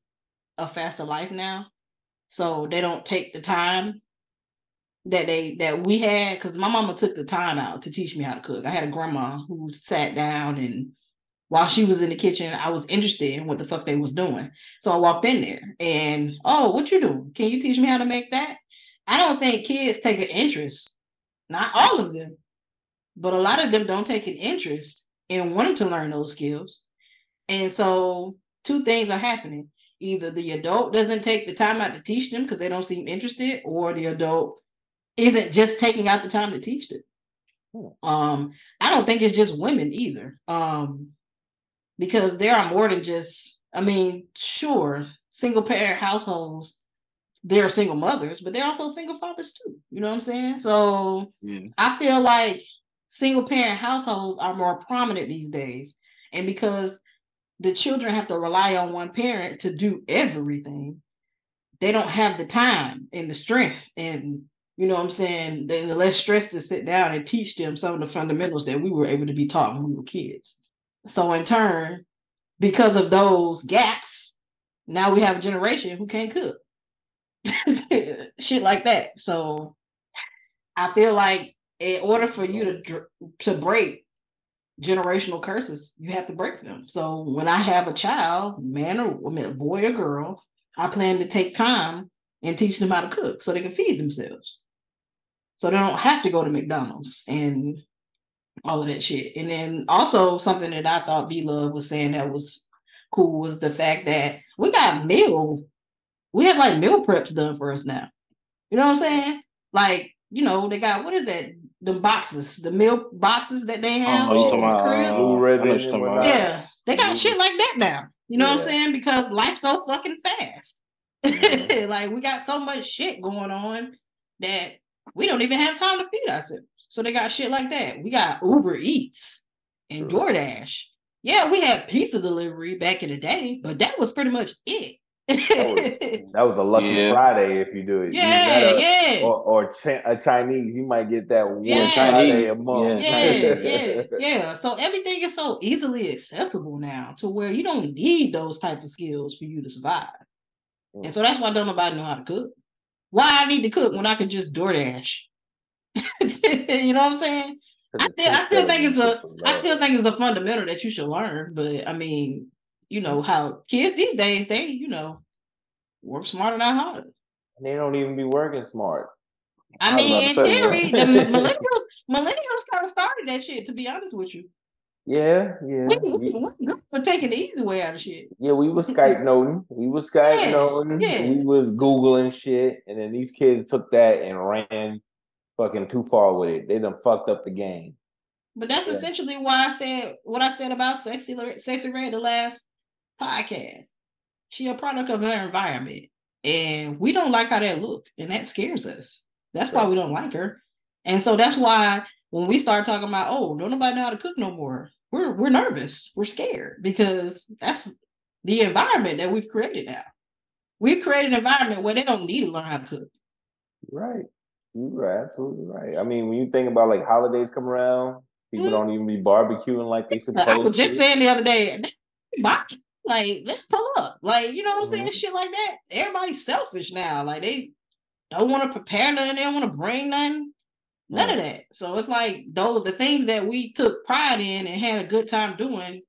a faster life now, so they don't take the time that they that we had. Because my mama took the time out to teach me how to cook. I had a grandma who sat down and while she was in the kitchen, I was interested in what the fuck they was doing. So I walked in there and, oh, what you doing? Can you teach me how to make that? I don't think kids take an interest, not all of them, but a lot of them don't take an interest in wanting to learn those skills. And so two things are happening. Either the adult doesn't take the time out to teach them because they don't seem interested, or the adult isn't just taking out the time to teach them. Hmm. Um, I don't think it's just women either. Um, because there are more than just, I mean, sure, single parent households, there are single mothers, but they're also single fathers too. You know what I'm saying? So yeah. I feel like single parent households are more prominent these days. And because the children have to rely on one parent to do everything, they don't have the time and the strength and you know what I'm saying, then the less stress to sit down and teach them some of the fundamentals that we were able to be taught when we were kids. So in turn, because of those gaps, now we have a generation who can't cook. Shit like that. So I feel like in order for you to to break generational curses, you have to break them. So when I have a child, man or woman, boy or girl, I plan to take time and teach them how to cook so they can feed themselves. So they don't have to go to McDonald's and all of that shit. And then also something that I thought V Love was saying that was cool was the fact that we got meal, we have like meal preps done for us now. You know what I'm saying? Like, you know, they got what is that? The boxes, the meal boxes that they have. Oh, the uh, yeah, they got shit like that now. You know yeah. what I'm saying? Because life's so fucking fast. Mm-hmm. like we got so much shit going on that we don't even have time to feed ourselves. So they got shit like that. We got Uber Eats and DoorDash. Yeah, we had pizza delivery back in the day, but that was pretty much it. that, was, that, was, a lucky yeah. Friday if you do it. Yeah, a, yeah. Or, or ch- a Chinese, you might get that one yeah. Friday a month. Yeah, yeah, yeah. So everything is so easily accessible now to where you don't need those type of skills for you to survive. Mm. And so that's why don't nobody know how to cook. Why I need to cook when I could just DoorDash? you know what I'm saying? I still, I still think it's a, I still think it's a fundamental that you should learn. But I mean, you know how kids these days they, you know, work smarter, not harder. And they don't even be working smart. I, I mean, in theory, the millennials, millennials kind of started that shit. To be honest with you. Yeah, yeah. We, we, we for taking the easy way out of shit. Yeah, we was SparkNoting. We was Spark yeah, noting. Yeah. We was Googling shit. And then these kids took that and ran fucking too far with it. They done fucked up the game. But that's yeah. essentially why I said what I said about sexy sexy red the last podcast. She a product of her environment. And we don't like how that look. And that scares us. That's why we don't like her. And so that's why when we start talking about, oh, don't nobody know how to cook no more, we're we're nervous. We're scared because that's the environment that we've created now. We've created an environment where they don't need to learn how to cook. Right. You're absolutely right. I mean, when you think about like holidays come around, people mm-hmm. don't even be barbecuing like they supposed I was just to. saying the other day, like let's pull up. Like, you know what I'm mm-hmm. saying? Shit like that. Everybody's selfish now. Like they don't want to prepare nothing, they don't want to bring nothing. None of that. So it's like those the things that we took pride in and had a good time doing,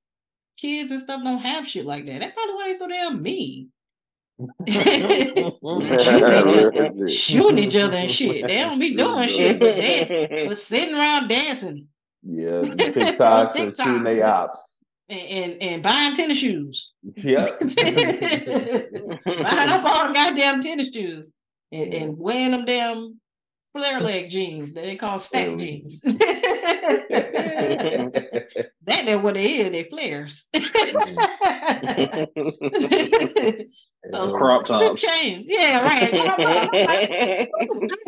kids and stuff don't have shit like that. That's probably why they so damn mean. shooting, each other, and shit. They don't be doing shit, but they but sitting around dancing. Yeah, TikToks and shooting their ops. And, and, and buying tennis shoes. Yeah. buying up all the goddamn tennis shoes and, and wearing them damn flare leg jeans that they call stack jeans. that that is what they is, they flares. So, Crop tops. Change. Yeah, right. Crop tops. Like, I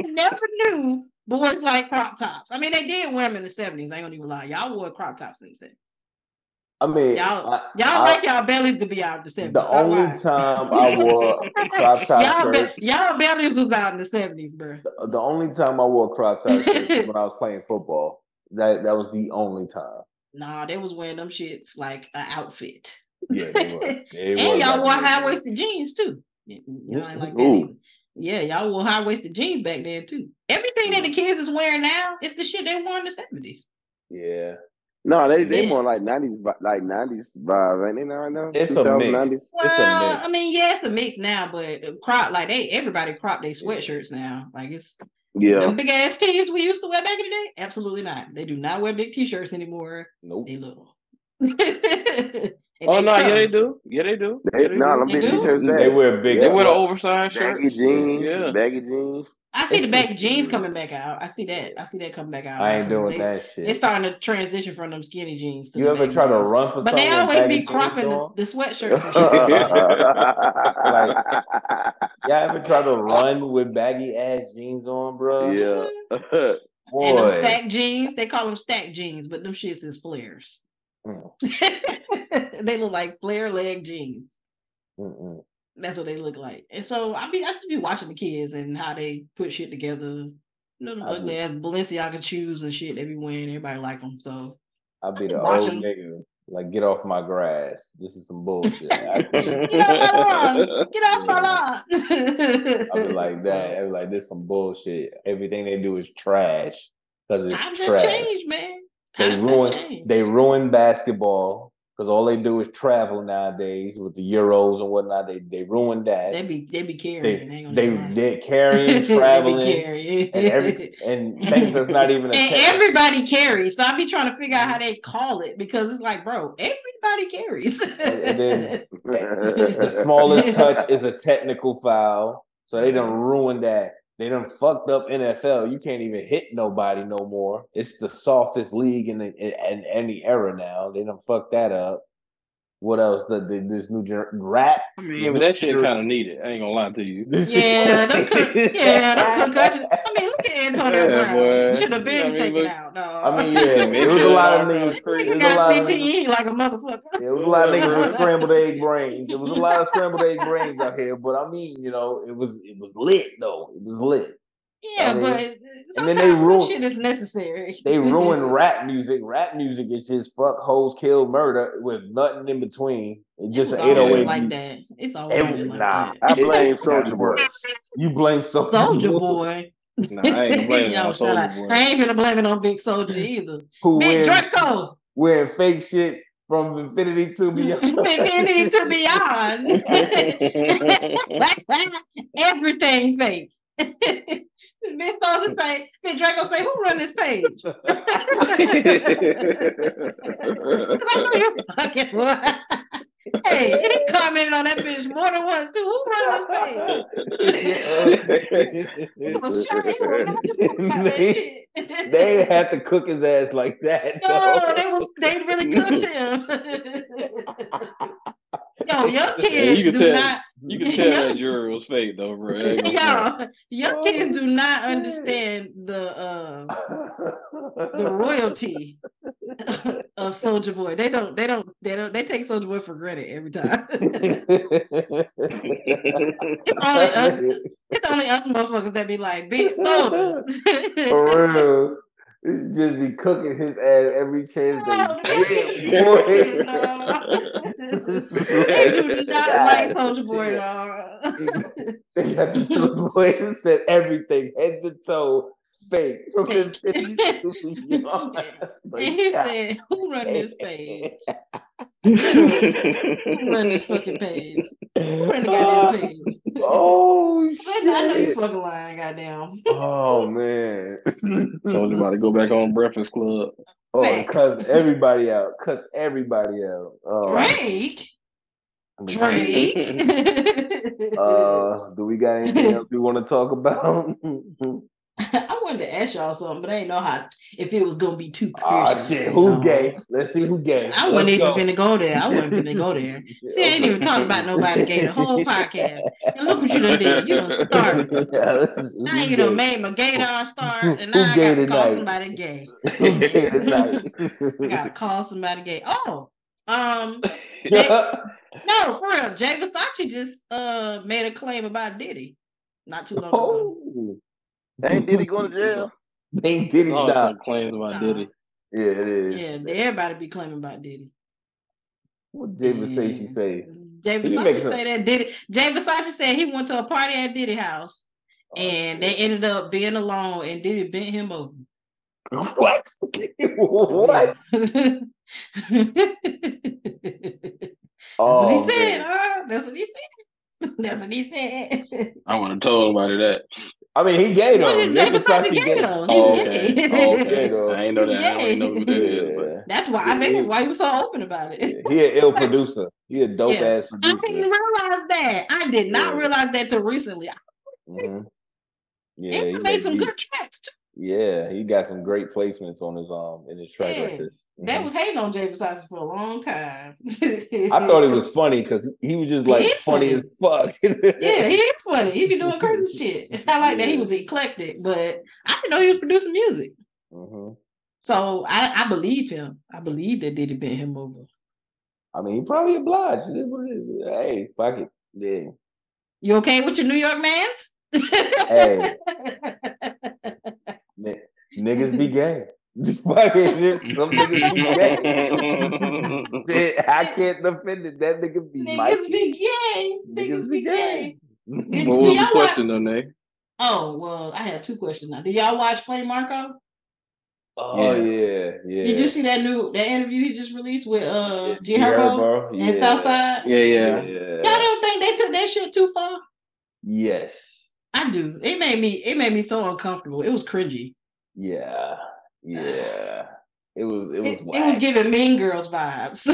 never knew boys like crop tops. I mean, they did wear them in the seventies. I ain't gonna even lie. Y'all wore crop tops in the 70s. I mean, Y'all, I- y'all I- like y'all bellies to be out in the seventies. the only time I wore crop top y'all, be- shirts, y'all bellies was out in the seventies, bro. the only time I wore crop top shirts was when I was playing football. That that was the only time. Nah, they was wearing them shits like an outfit. Yeah, they were. They and were y'all like wore high waisted jeans too. Y'all ain't like that Ooh. either. Yeah, y'all wore high waisted jeans back then too. Everything that the kids is wearing now is the shit they wore in the seventies. Yeah, No, they they Yeah. more like nineties like nineties vibes, ain't they now right now? It's a 2000s, mix. 90s? It's a Well, mix. I mean, yeah, it's a mix now, but crop like they everybody crop their sweatshirts now. Like it's Yeah. them big ass tees we used to wear back in the day. Absolutely not. They do not wear big t-shirts anymore. nope. They little. And Oh they no, yeah they do. Yeah they do. They, Yeah, they nah, do. them They big do? They wear big. Yeah. They wear the sweat- oversized baggy shirts. jeans, Yeah. baggy jeans. I see the baggy jeans mm-hmm. coming back out. I see that. I see that coming back out. I now ain't 'cause doing they, that They shit. starting to transition from them skinny jeans. To You the ever try to run for But something? they always baggy be cropping the, the sweatshirts and shit. Like, Y'all ever try to run with baggy ass jeans on, bro? yeah. Boy. And them stack jeans, they call them stack jeans, but them shits is flares. Mm, they look like flare leg jeans. mm-mm. That's what they look like. And so I be I just be watching the kids and how they put shit together. You know, them I ugly ass Balenciaga shoes and shit they be wearing. Everybody like them. So I be the old 'em. nigga. Like, get off my grass. This is some bullshit. I see it. get off my lawn. Get off my lawn. I be like that. I be like, this some bullshit. Everything they do is trash because it's have trash. changed, man. They ruin they ruin basketball because all they do is travel nowadays with the euros and whatnot. They they ruin that. They be they be carrying. they they they carrying, They traveling, carrying. and every and things that's not even a and technical- everybody carries. So I be trying to figure out how mm-hmm. they call it because it's like, bro, everybody carries. and then- the smallest touch is a technical foul. So they don't ruin that. They done fucked up NFL. You can't even hit nobody no more. It's the softest league in the, in, in any era now. They done fucked that up. What else? The, the this new gen- rap. I mean, but that shit kind of needed. I ain't gonna lie to you. This yeah, them con- yeah, them concussions. I mean, look at Antonio Yeah, Brown. Should have been I mean, taken look- out. No. I mean, yeah, it was a lot of niggas. kinds. It Nigga was a got lot of. CTE like a motherfucker. It was a lot of niggas with scrambled egg brains. It was a lot of scrambled egg brains out here. But I mean, you know, it was it was lit though. It was lit. Yeah, I mean, but and sometimes then they some ruin- shit is necessary. They ruin rap music. Rap music is just fuck, hoes, kill, murder with nothing in between. It It just was an 808 always like beat. that. It's always It- been like nah, that. I blame It- Soulja Boy. You blame Soulja, Soulja Boy. Nah, I ain't gonna blame it Yo, on shut Boy. I ain't gonna blame it on Big Soulja either. who Big Draco. wearing fake shit from Infinity to Beyond. Infinity to beyond. Everything fake. Big Soulja say, Big Draco say, who run this page? Cause I know you fucking what. Hey, he commented on that bitch more than once too. Who run this page? He was shot. He was mad as fuck about that they, shit. they ain't have to cook his ass like that. No, though. they was they really cooked him. Yo, your kids you can do tell- not. You can tell that jury was fake though, bro. I ain't gonna. Yo, your kids do not understand the uh the royalty of Soulja Boy. They don't. They don't. They don't. They take Soulja Boy for granted every time. it's only us. It's only us motherfuckers that be like big Soulja. For real. Just be cooking his ass every chance oh, No, they they get. boy. do not like Soulja Boy. They got the Boy said everything, head to toe, fake. From his Fake. He God. said, "Who run this page? Who run this fucking page? Who run the goddamn page?" Oh I know you fucking lying, goddamn. Oh man! Soulja about to go back on Breakfast Club. Oh, Facts. cuss everybody out. Cuss everybody out. Oh, Drake, let me see. Drake. Uh, do we got anything else we want to talk about? I wanted to ask y'all something, but I didn't know how if it was gonna be too piercing. shit. you Who's know. gay? Let's see who gay. I Let's wasn't even go. finna go there. I wasn't finna go there. See, I ain't even talking about nobody gay the whole podcast. And look what you done did. You done started. Now you done made my gaydar start, and Who now I gay gotta call somebody gay. Who gay tonight? I gotta call somebody gay. Oh, um, no, for real. Jay Versace just uh made a claim about Diddy not too long ago. Oh, Ain't Diddy going to jail? they did it Oh, now. some claims about Diddy. Yeah, it is. Yeah, everybody be claiming about Diddy. What Jay Versace Yeah. say? Jay Versace say that Diddy. Jay Versace said he went to a party at Diddy house Oh, and they ended up being alone and Diddy bent him over. what? what? That's Oh, what he oh, said. huh? That's what he said. That's what he said. I want to told nobody that. I mean, he gay though. Well, Jay Jay Versace Versace gay gay. though. He's Oh, gay. okay. Oh, okay. Though. I ain't know that. I don't even know who that is. But That's why I think that's why he was so open about it. He an ill producer. He a dope Yeah. ass producer. I didn't realize that. I did not Yeah. realize that till recently. Mhm. Yeah, he he made some beats. good tracks too. Yeah, he got some great placements on his um in his track Yeah. That was hating on Jay Versace for a long time. I thought it was funny because he was just like funny, funny. as fuck. Yeah, he is funny. He be doing crazy shit. I like that he was eclectic, but I didn't know he was producing music. Mhm. So I, I believe him. I believe that Diddy bent him over. I mean, he probably obliged. It is what it is. Hey, fuck it. Yeah. You okay with your New York mans? Hey. N- niggas be gay. Fucking this- Some niggas be gay. I can't defend it. That nigga be Niggas Mikey. be gay. Niggas, be gay. Did- what do was the y'all watch- question, though, Nate? Oh well, I have two questions now. Did y'all watch Funny Marco? Oh Yeah. yeah, yeah. Did you see that new that interview he just released with uh G G Herbo Herbo? and Yeah. Yeah, yeah. Y'all don't think they took that shit too far? Yes. I do. It made me it made me so uncomfortable. It was cringy. Yeah. Yeah. It was. It was. It, it was giving Mean Girls vibes.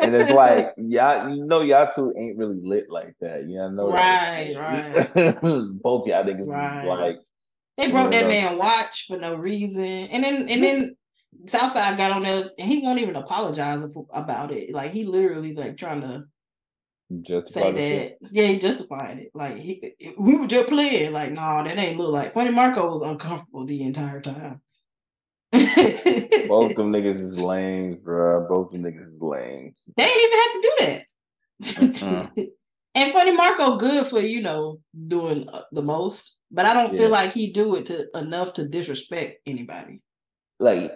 and it's like y'all, you know, y'all two ain't really lit like that. You know that. Right, Both y'all niggas Right. like, they broke that Yeah. man watch for no reason, and then and then Southside got on there and he won't even apologize about it. Like he literally like trying to just say that. Yeah, he justified it. Like he, we were just playing. Like no, nah, that ain't look like. Funny Marco was uncomfortable the entire time. Both them niggas is lame, bro. Both them niggas is lame. They didn't even have to do that. And Funny Marco good for you know doing uh, the most, but I don't Yeah. feel like he do it to enough to disrespect anybody. Like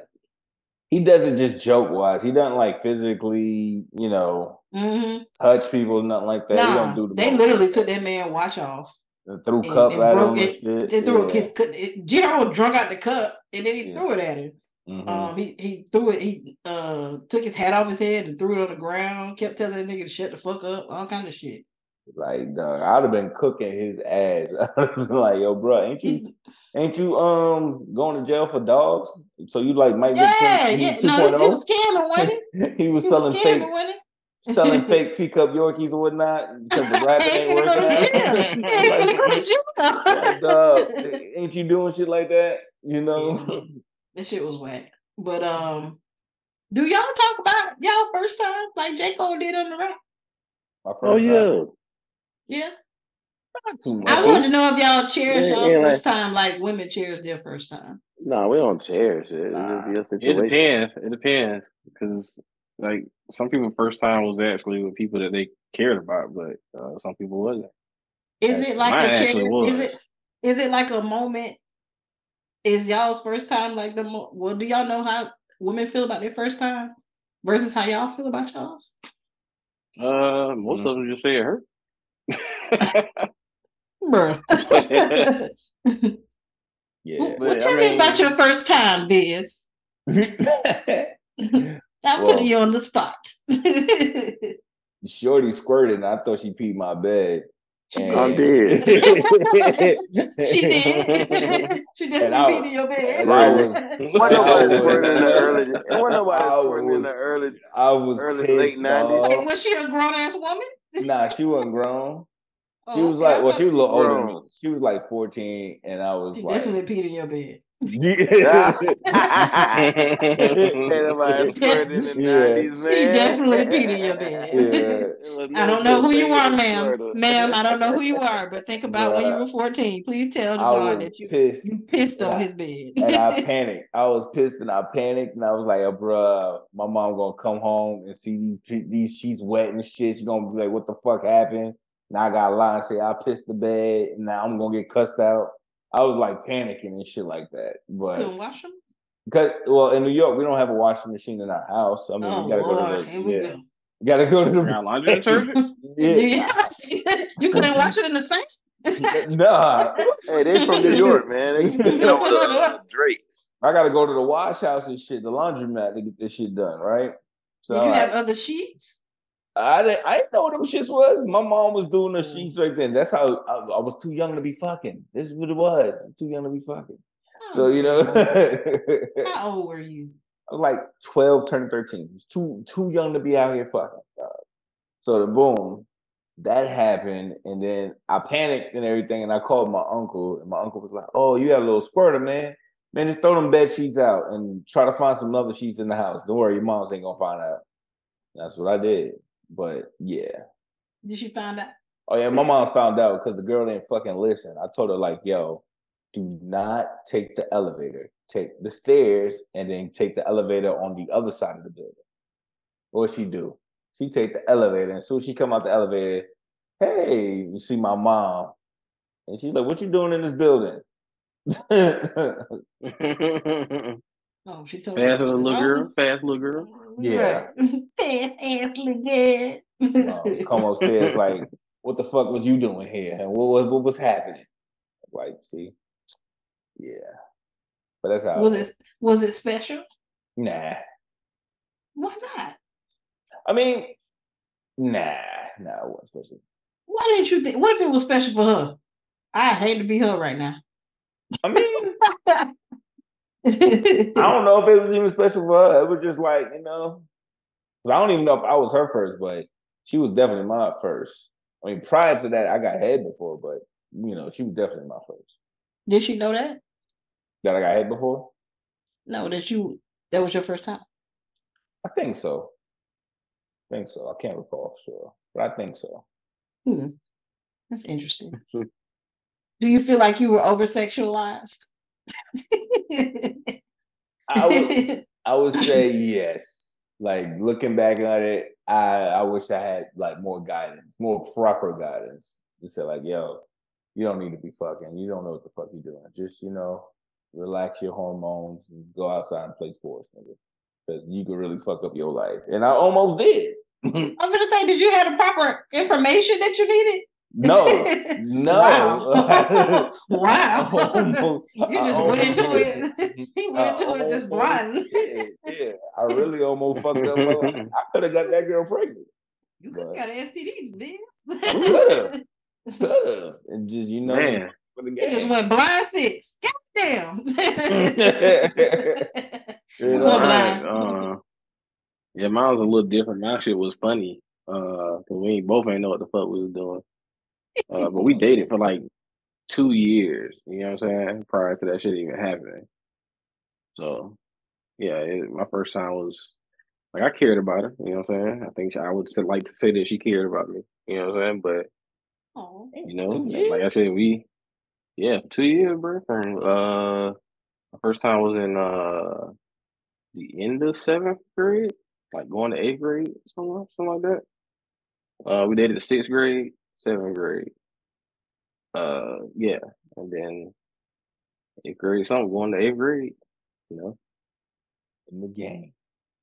he doesn't just joke wise. He doesn't like physically, you know, hmm touch people, nothing like that. he Nah, don't do the they most literally like took that. that man watch off. And threw and- cup and at broke him and it. shit. They threw yeah. his cut. Giro drunk out the cup and then he Yeah. threw it at him. Mhm. Um, he he threw it. He uh took his hat off his head and threw it on the ground. Kept telling the nigga to shut the fuck up. All kind of shit. Like, dog, I'd have been cooking his ass. like, yo, bro, ain't you ain't you um going to jail for dogs? So you like Mike yeah, yeah. 2.0? No, he, he was scamming, wasn't he? he was He was selling fake scamming, he? Selling fake teacup Yorkies or whatnot because the rapping He ain't ain't finna go working out. Ain't finna go to Like, dog, ain't you doing shit like that? You know? That shit was whack. But um, do y'all talk about y'all first time like J Cole did on the rap? My first Oh time. yeah. Yeah, Not too much. I wanted to know if y'all cherish Yeah, your yeah, like- first time like women cherish their first time. No, we don't cherish it. Nah. It just be a It situation. depends. It depends because like some people first time was actually with people that they cared about, but uh, some people wasn't. Is it like Mine a actually was. Is it is it like a moment? Is y'all's first time like the mo- well? Do y'all know how women feel about their first time versus how y'all feel about y'all's? Uh, most of them just say it hurt. Bruh. Yeah. well, But, I tell me about your first time, Biz. I'm Well- putting you on the spot. Shorty squirted and I thought she peed my bed. She And- I'm dead. she did. she And definitely I- peed in your bed. and I was- What I nobody was- squirting in the early? It wasn't nobody I in the was- early. I was Early, pissed, late 90s. was she a grown ass woman? Nah, she wasn't grown. She Oh, was like, well, she was a little older than me. She was like 14, and I was She like, definitely peed in your bed. Yeah. Everybody squirted in the Yeah. 90s, She man. definitely peed in your bed. Yeah. I don't know who you are, ma'am. Ma'am, I don't know who you are, but think about when you were 14. Please tell the Devon that you, pissed. you pissed on I- his bed. and I panicked. I was pissed and I panicked and I was like, oh, bruh, my mom gonna come home and see these, these sheets wet and shit. She gonna be like, what the fuck happened? Now I got to lie and say I pissed the bed and now I'm gonna get cussed out. I was like panicking and shit like that. But Couldn't wash them? because well in New York we don't have a washing machine in our house. I mean Oh, we gotta Lord. go to Here the we yeah. go. Gotta go to the laundry detergent? yeah. you couldn't wash it in the sink? nah. Hey, they from New York, man. They can get over the Drakes. I gotta go to the wash house and shit, the laundromat to get this shit done, right? So Did you I- have other sheets? I didn't, I didn't know what them shits was. My mom was doing the sheets right then. That's how I, I was too young to be fucking. This is what it was. I'm too young to be fucking. So oh. you know, How old were you? I was like 12, turning 13. I was too too young to be out here fucking. So the boom, that happened, and then I panicked and everything, and I called my uncle, and my uncle was like, "Oh, you got a little squirter, man. Man, just throw them bed sheets out and try to find some other sheets in the house. Don't worry, your mom's ain't gonna find out." That's what I did. But yeah. Did she find out? Oh yeah, my mom found out because the girl didn't fucking listen. I told her like, "Yo, do not take the elevator. Take the stairs and then take the elevator on the other side of the building." What she do? She take the elevator, and soon as she come out the elevator, hey, you see my mom, and she's like, "What you doing in this building?" Oh, she told Fast you. little girl. Fast little girl. Yeah. Fast ass little girl. No, come upstairs like, "What the fuck was you doing here? And what was what was happening?" Like, see, yeah, but that's how Was it it was it special? Nah. Why not? I mean, nah, nah, it wasn't special. Why didn't you think? What if it was special for her? I hate to be her right now. I mean, I don't know if it was even special for her. It was just like, you know, I don't even know if I was her first, but she was definitely my first. I mean, prior to that, I got head before, but you know, she was definitely my first. Did she know that? That I got head before? No, that you that was your first time. I think so. I think so. I can't recall for sure, but I think so. Hmm. That's interesting. Do you feel like you were over sexualized? I would, say yes. Like looking back on it, I I wish I had like more guidance, more proper guidance. To say like, yo, you don't need to be fucking. You don't know what the fuck you're doing. Just you know, relax your hormones and go outside and play sports, nigga. Because you could really fuck up your life, and I almost did. I'm gonna say, did you have the proper information that you needed? No, no. Wow. wow. Almost- you just went into almost- it. he I went into it just almost blind. Yeah, I really almost fucked up. my. I could have got that girl pregnant. You could have got an STD, Vince. could've. Could have, and just you know, Man. for the He just went blind six. Goddamn. You We went Mine, blind. uh, yeah, mine was a little different. My shit was funny. Uh, 'cause we ain't- both ain't know what the fuck we was doing. Uh, but we dated for like two years. You know what I'm saying? Prior to that shit even happening. So, yeah, it, my first time was like I cared about her. You know what I'm saying? I think she, I would like to say that she cared about me. You know what I'm saying? But Aw. you know, like I said, we yeah, two years, bro. From uh, my first time was in uh the end of seventh grade, like going to eighth grade, something, something like that. Uh, we dated the sixth grade, seventh grade. Uh, yeah, and then eighth grade, something going to eighth grade. You know, in the game.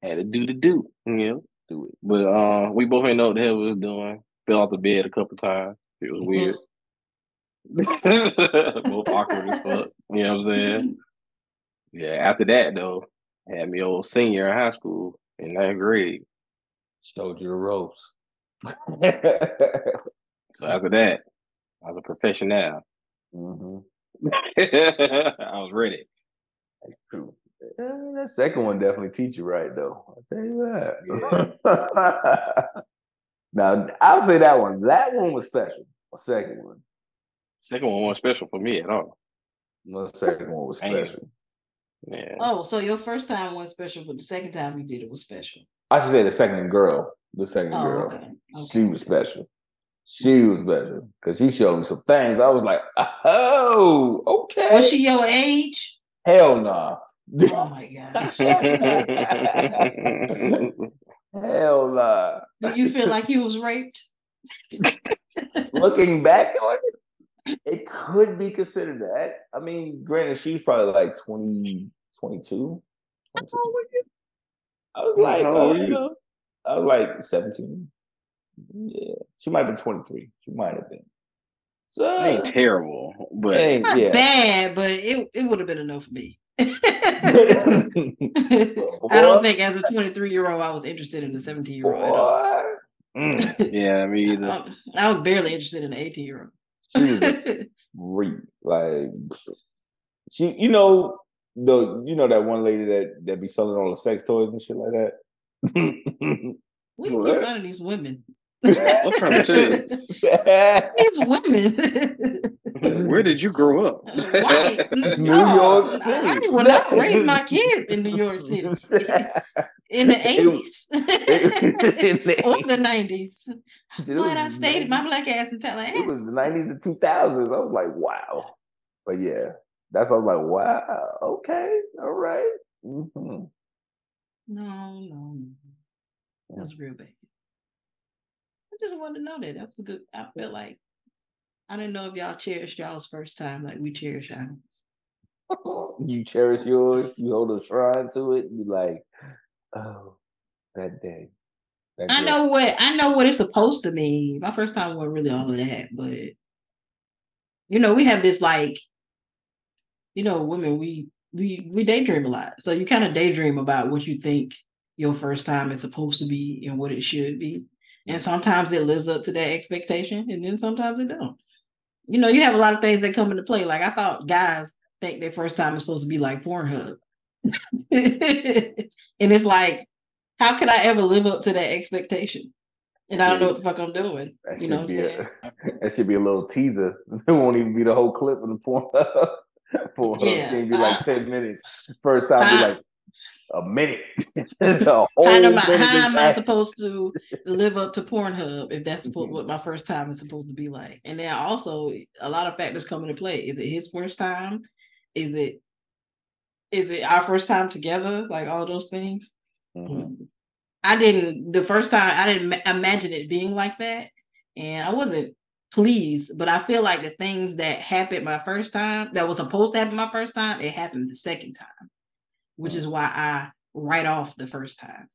had to do the do. You know, do it. But uh, we both didn't know what the hell we was doing. Fell off the bed a couple times. It was weird. both awkward as fuck. You know what I'm saying? Yeah. After that though, had me old senior in high school in ninth grade. Showed you the ropes. So after that, I was a professional. hmm I was ready. That's True. Yeah, that second one definitely teach you right though. I'll tell you that. now I'll say that one. That one was special. The second one. Second one wasn't special for me at all. The second one was special. Yeah. Oh, so your first time was special, but the second time you did it was special. I should say the second girl. The second Oh, girl. okay. She was special. She was better because she showed me some things. I was like, oh, okay. Was she your age? Hell nah. Oh my gosh. Hell nah. Do you feel like you was raped? Looking back on it, it could be considered that. I mean, granted, she's probably like 20, 22. 22. I was like, How old uh, are? I was like 17. Yeah, she might have been 23. She might have been. So, ain't terrible, but ain't- Not yeah. bad, but it, it would have been enough for me. I don't think as a 23 year old I was interested in a 17 year old. Mm, yeah, me either. Um, I was barely interested in an 18 year old. she was a old. Like she, you know, the you know that one lady that that be selling all the sex toys and shit like that. Where do you What? find these women? I'm trying to tell you. These women. Where did you grow up? Why? New No, York I- City. I would not raise my kids in New York City in the eighties or the nineties. But I stayed my black ass in It was the nineties and two thousands. I was like, wow. But yeah, that's I was like, wow. Okay, all right. Mhm. No, no, no. That's real bad. I just wanted to know that. That was a good. I feel like I didn't know if y'all cherished y'all's first time like we cherish ours. You cherish yours. You hold a shrine to it. You like, oh, that day. That I day. know what I know what it's supposed to mean. My first time wasn't really all of that, but you know, we have this like, you know, women we we we daydream a lot. So you kind of daydream about what you think your first time is supposed to be and what it should be. And sometimes it lives up to that expectation, and then sometimes it don't. You know, you have a lot of things that come into play. Like I thought guys think their first time is supposed to be like Pornhub. and it's like, how could I ever live up to that expectation? And I don't know what the fuck I'm doing. That You know what I'm saying? a that should be a little teaser. It won't even be the whole clip of the porn. porn Yeah, It's be like I- ten minutes. First time be like a minute. a whole How am, I, how am I supposed to live up to Pornhub if that's supposed Mhm. what my first time is supposed to be like? And then also a lot of factors come into play. Is it his first time? Is it is it our first time together? Like all those things. Mhm. I didn't the first time I didn't imagine it being like that, and I wasn't pleased. But I feel like the things that happened my first time that was supposed to happen my first time, it happened the second time, which Mm. is why I write off the first time.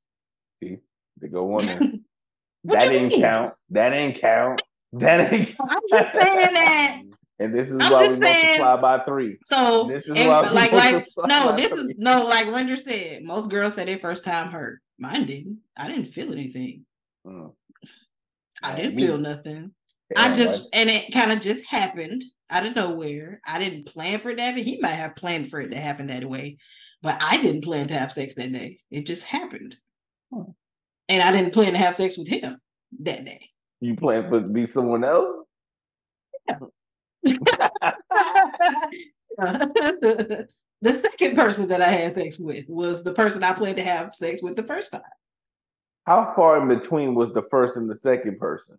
They go on there. That didn't mean? count. That didn't count. That ain't. I'm just saying that. And this is I'm why we saying- multiply by three. So This is why like like no, this is no like Render said. Most girls say their first time hurt. Mine didn't. I didn't feel anything. Mm. I didn't me- feel nothing. I just and it kind of just happened out of nowhere. I didn't plan for it to happen. He might have planned for it to happen that way, but I didn't plan to have sex that day. It just happened, Hmm. and I didn't plan to have sex with him that day. you plan for it to be someone else? Yeah. the second person that I had sex with was the person I planned to have sex with the first time. How far in between was the first and the second person?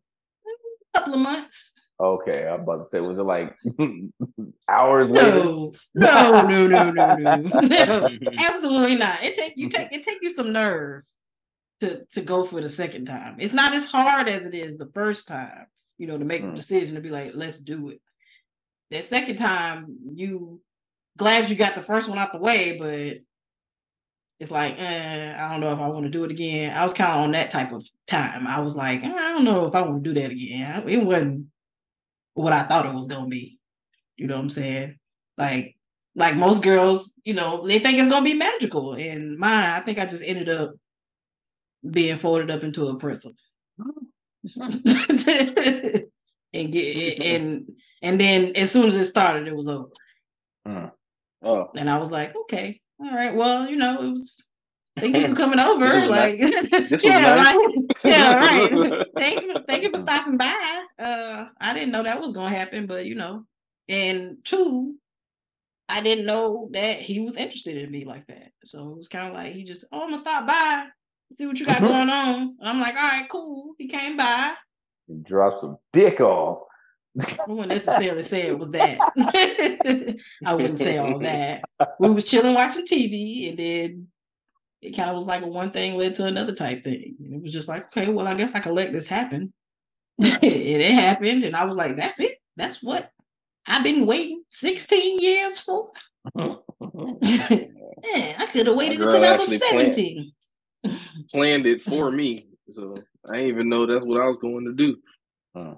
A couple of months. Okay, I'm about to say, was it like hours later? No, no, no, no, no, no, no. Absolutely not. It take you take it take you some nerve to to go for the second time. It's not as hard as it is the first time. You know, to make the Mm. decision to be like, let's do it. That second time, you glad you got the first one out the way, but it's like, eh, I don't know if I want to do it again. I was kind of on that type of time. I was like, I don't know if I want to do that again. It wasn't what I thought it was gonna be. You know what I'm saying? Like, like most girls, you know, they think it's gonna be magical. And mine, I think I just ended up being folded up into a pretzel. and get and and then as soon as it started, it was over. Oh, And I was like, okay, all right, well, you know, it was thank you for coming over. This was like was yeah, nice. like, yeah, right. thank you, thank you for stopping by. Uh I didn't know that was gonna happen, but you know, and two, I didn't know that he was interested in me like that. So it was kind of like he just, oh, I'm gonna stop by, see what you got going on. And I'm like, all right, cool. He came by. He dropped some dick off. I wouldn't necessarily say it was that. I wouldn't say all that. We was chilling watching TV, and then it kind of was like a one thing led to another type thing. And it was just like, okay, well, I guess I can let this happen. and it happened, and I was like, that's it. That's what I've been waiting 16 years for. I could have waited until I was actually planned- 17. Planned it for me, so I didn't even know that's what I was going to do. Uh.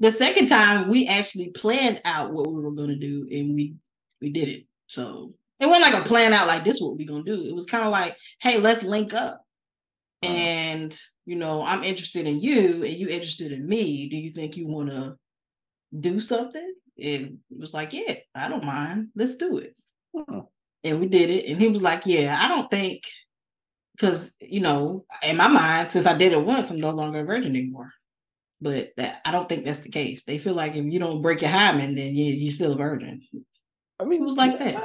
the second time we actually planned out what we were going to do and we we did it so it wasn't like a plan out like this what we going to do it was kind of like hey let's link up Uh-huh. and you know i'm interested in you and you interested in me do you think you want to do something and it was like yeah i don't mind let's do it Hmm. and we did it and he was like yeah i don't think because you know in my mind since i did it once i'm no longer a virgin anymore but that I don't think that's the case. They feel like if you don't break your hymen, then you, you're still a virgin. I mean, It was like that.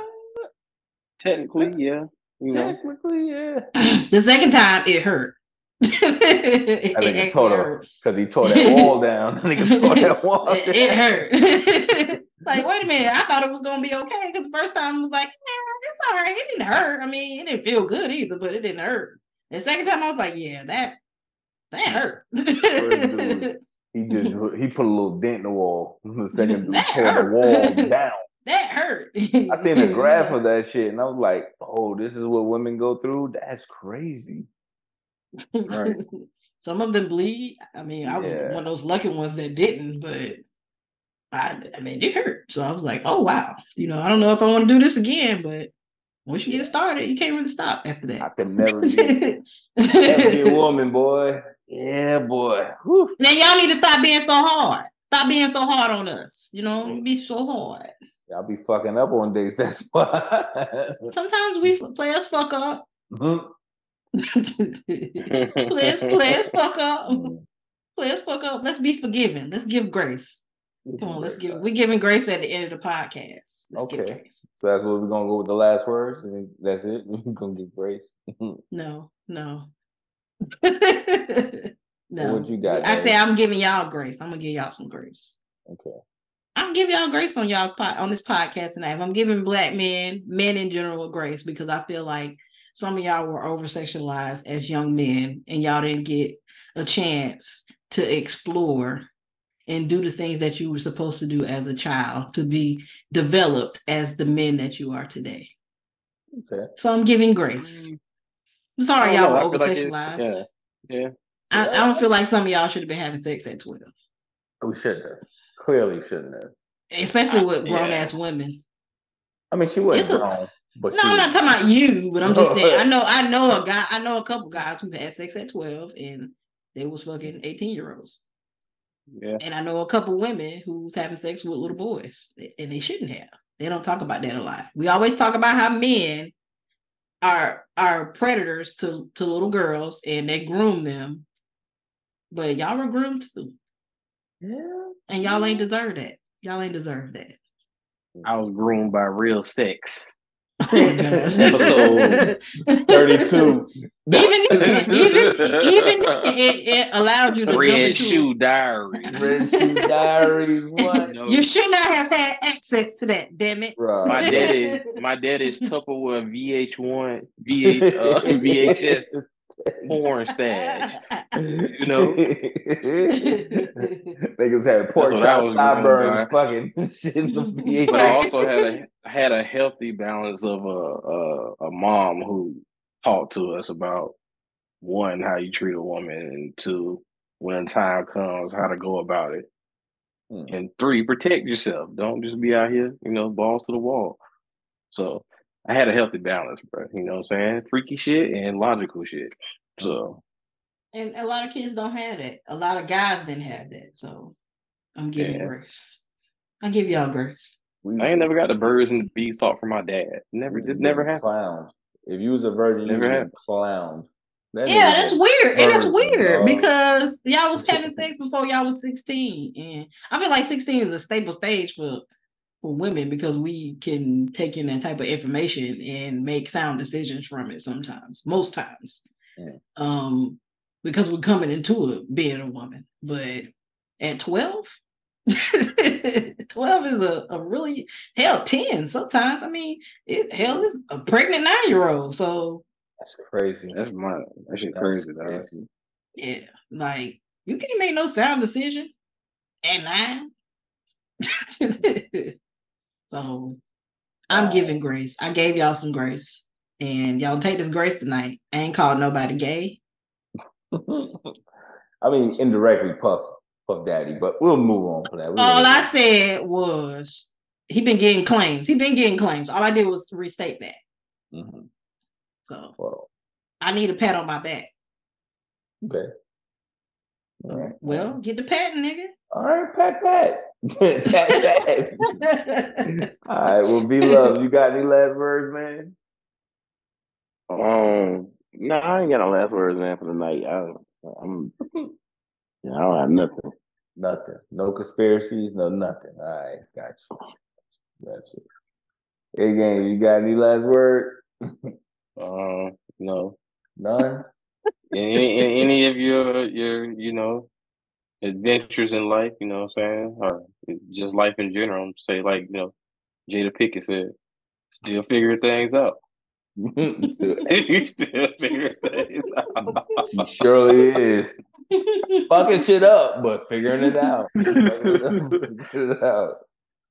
Technically, yeah. You know, Technically, yeah. the second time, it hurt. it, I think he tore hurt. the because he tore that wall down. I think he tore that wall. it, it hurt. like, wait a minute, I thought it was gonna be okay because the first time it was like, yeah, it's all right. It didn't hurt. I mean, it didn't feel good either, but it didn't hurt. The second time, I was like, yeah, that that hurt. dude. He just he put a little dent in the wall. The second dude That tore the wall down. That hurt. I seen a graph of that shit, and I was like, "Oh, this is what women go through. That's crazy." Right. Some of them bleed. I mean, I was Yeah. one of those lucky ones that didn't, but I, I mean, it hurt. So I was like, oh wow, you know, I don't know if I want to do this again, but once you get started, you can't really stop after that. I that. could never be, never be a woman, boy. Yeah, boy. Whew. now y'all need to stop being so hard. Stop being so hard on us. You know, be so hard. I'll be fucking up on dates. That's why. Sometimes we players fuck up. Mhm. players, players fuck up. Players fuck up. Let's be forgiving. Let's give grace. Come on, let's give. We're giving grace at the end of the podcast. Let's give Okay. grace. So that's what we're gonna go with the last words. and That's it. We're gonna give grace. No, no. no. what you got, I Dave? say I'm giving y'all grace. I'm gonna give y'all some grace. Okay. I'm giving y'all grace on y'all's pod, on this podcast tonight. I'm giving black men, men in general, grace because I feel like some of y'all were over sexualized as young men and y'all didn't get a chance to explore and do the things that you were supposed to do as a child to be developed as the men that you are today. Okay. So I'm giving grace. Mm, I'm sorry y'all don't were know. I over feel like yeah. Yeah. I, I don't feel like some of y'all should have been having sex at 12, We shouldn't have. Clearly shouldn't have. especially I- with grown yeah. ass women. I mean, she wasn't It's a- grown, but No, she I'm not talking about you, but I'm just saying I know I know a guy, I know a couple guys who had sex at 12 and they was fucking 18 year olds. Yeah. And I know a couple women who's having sex with little boys, and they shouldn't have. They don't talk about that a lot. We always talk about how men are are predators to to little girls and they groom them, but y'all were groomed too, Yeah. and y'all ain't deserve that. Y'all ain't deserve that. I was groomed by real sex. Oh. Episode 32. even even even it, it allowed you to jump Red Shoe Diary. Red Shoe Diaries. What? You You should not have had access to that. Damn it. Right. my daddy, my daddy's Tupperware VH1, VH, uh, VHS porn stash. You know, Niggas had pork That's what I chop was sideburns, going fucking shit in the VHS. but I also had a had a healthy balance of a a, a mom who talked to us about one how you treat a woman, and two when time comes how to go about it, Hmm. and three protect yourself. Don't just be out here, you know, balls to the wall. So I had a healthy balance, bro. You know what I'm saying? Freaky shit and logical shit. So And a lot of kids don't have that. A lot of guys didn't have that. So I'm giving Yeah. grace. I give y'all grace. I ain't never got the birds and the bees taught from my dad. Never, we it never getting happened. Clowned. If you was a virgin, you Never was getting happened. clowned. That Yeah, that's was- weird. And that's weird dog. because y'all was having sex before y'all was 16. And I feel like 16 is a stable stage for for women because we can take in that type of information and make sound decisions from it sometimes, most times. Mm. Um, because we're coming into it being a woman. But at 12, 12 is a, a really hell 10 sometimes. I mean, it hell is a pregnant nine year old. So That's crazy. That's my that shit That's crazy, dog. crazy. yeah, like you can't make no sound decision at nine. so I'm giving grace. I gave y'all some grace. And y'all take this grace tonight. I ain't called nobody gay. I mean, indirectly, Puff, Puff Daddy, but we'll move on from that. We All I said was he been getting claims. He been getting claims. All I did was restate that. Mhm. So Well, I need a pat on my back. okay. All right. Well, get the patent, nigga. all right, pat that. All right, well, be love. You got any last words, man? Um, no, I ain't got no last words, man, for the night. I, I'm, you know, I don't have nothing. Nothing. No conspiracies. No nothing. All right, got you. Got you. Hey, gang, you got any last word? Uh, no. None. any, any any of your your you know adventures in life, you know what I'm saying, or just life in general. Say like you know, Jada Pickett said, still figuring things out. Still, you still figuring things out. she surely is fucking shit up, but figuring it out. Figuring it out.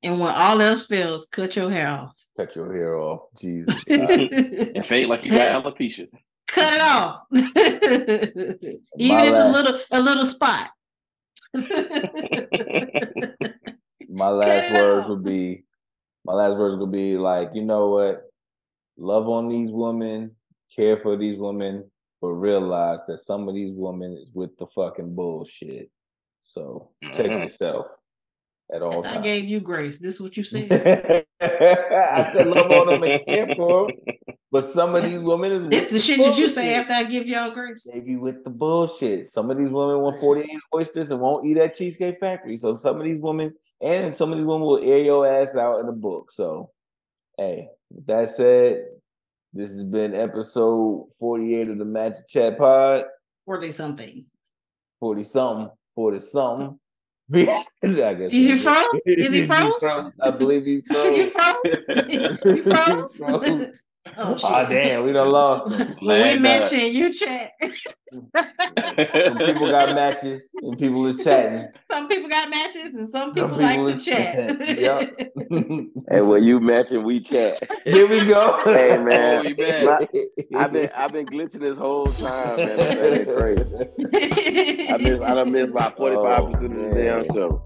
and when all else fails, cut your hair off. Cut your hair off, Jesus. and fade like you got alopecia. cut it off. Even My if it's a little a little spot. My last it words out. would be my last words would be like, you know what? Love on these women, care for these women, but realize that some of these women is with the fucking bullshit. So take Mhm. yourself at all I times. gave you grace. This is what you said. I said love on them and care for them, but some of these women is This the shit that you say after I give y'all grace. They be with the bullshit. Some of these women want 48 oysters and won't eat at Cheesecake Factory. So some of these women and some of these women will air your ass out in the book. So, hey, with that said, this has been episode 48 of the Magic Chat Pod. Forty something. 40 something, 40 something. I guess Is he that's froze? Is he froze? I believe he's you froze. froze? you froze? Froze. oh. Oh, damn, we done lost him. When we Land mention you chat. Some people got matches and people is chatting. some people got matches and some Some people, like to is chat. chat. Hey, well, you matching we chat. Here we go. Hey, man. Oh, you bad. I've been I've been glitching this whole time, man. This ain't crazy. I missed I done missed about forty five percent of the damn oh, man. show.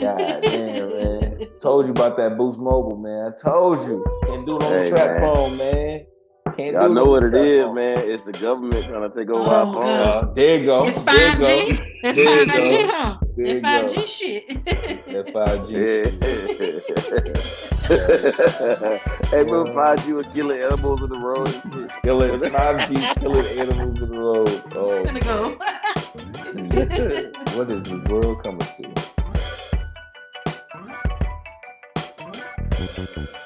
God damn, man. Told you about that Boost Mobile, man. I told you. Can't do it on the Hey, trap man. phone, man. Can't Y'all do know what the it trap is, phone. man. It's the government trying to take over Oh, our phone. Uh, there you go. It's There you 5G. go. It's 5G, huh? It's 5G shit. That 5G shit. hey, we'll find you a killing animals in the road and shit. Killing 5G killing animals in the road. Oh, I'm gonna go. what is this world coming to? ちょっと。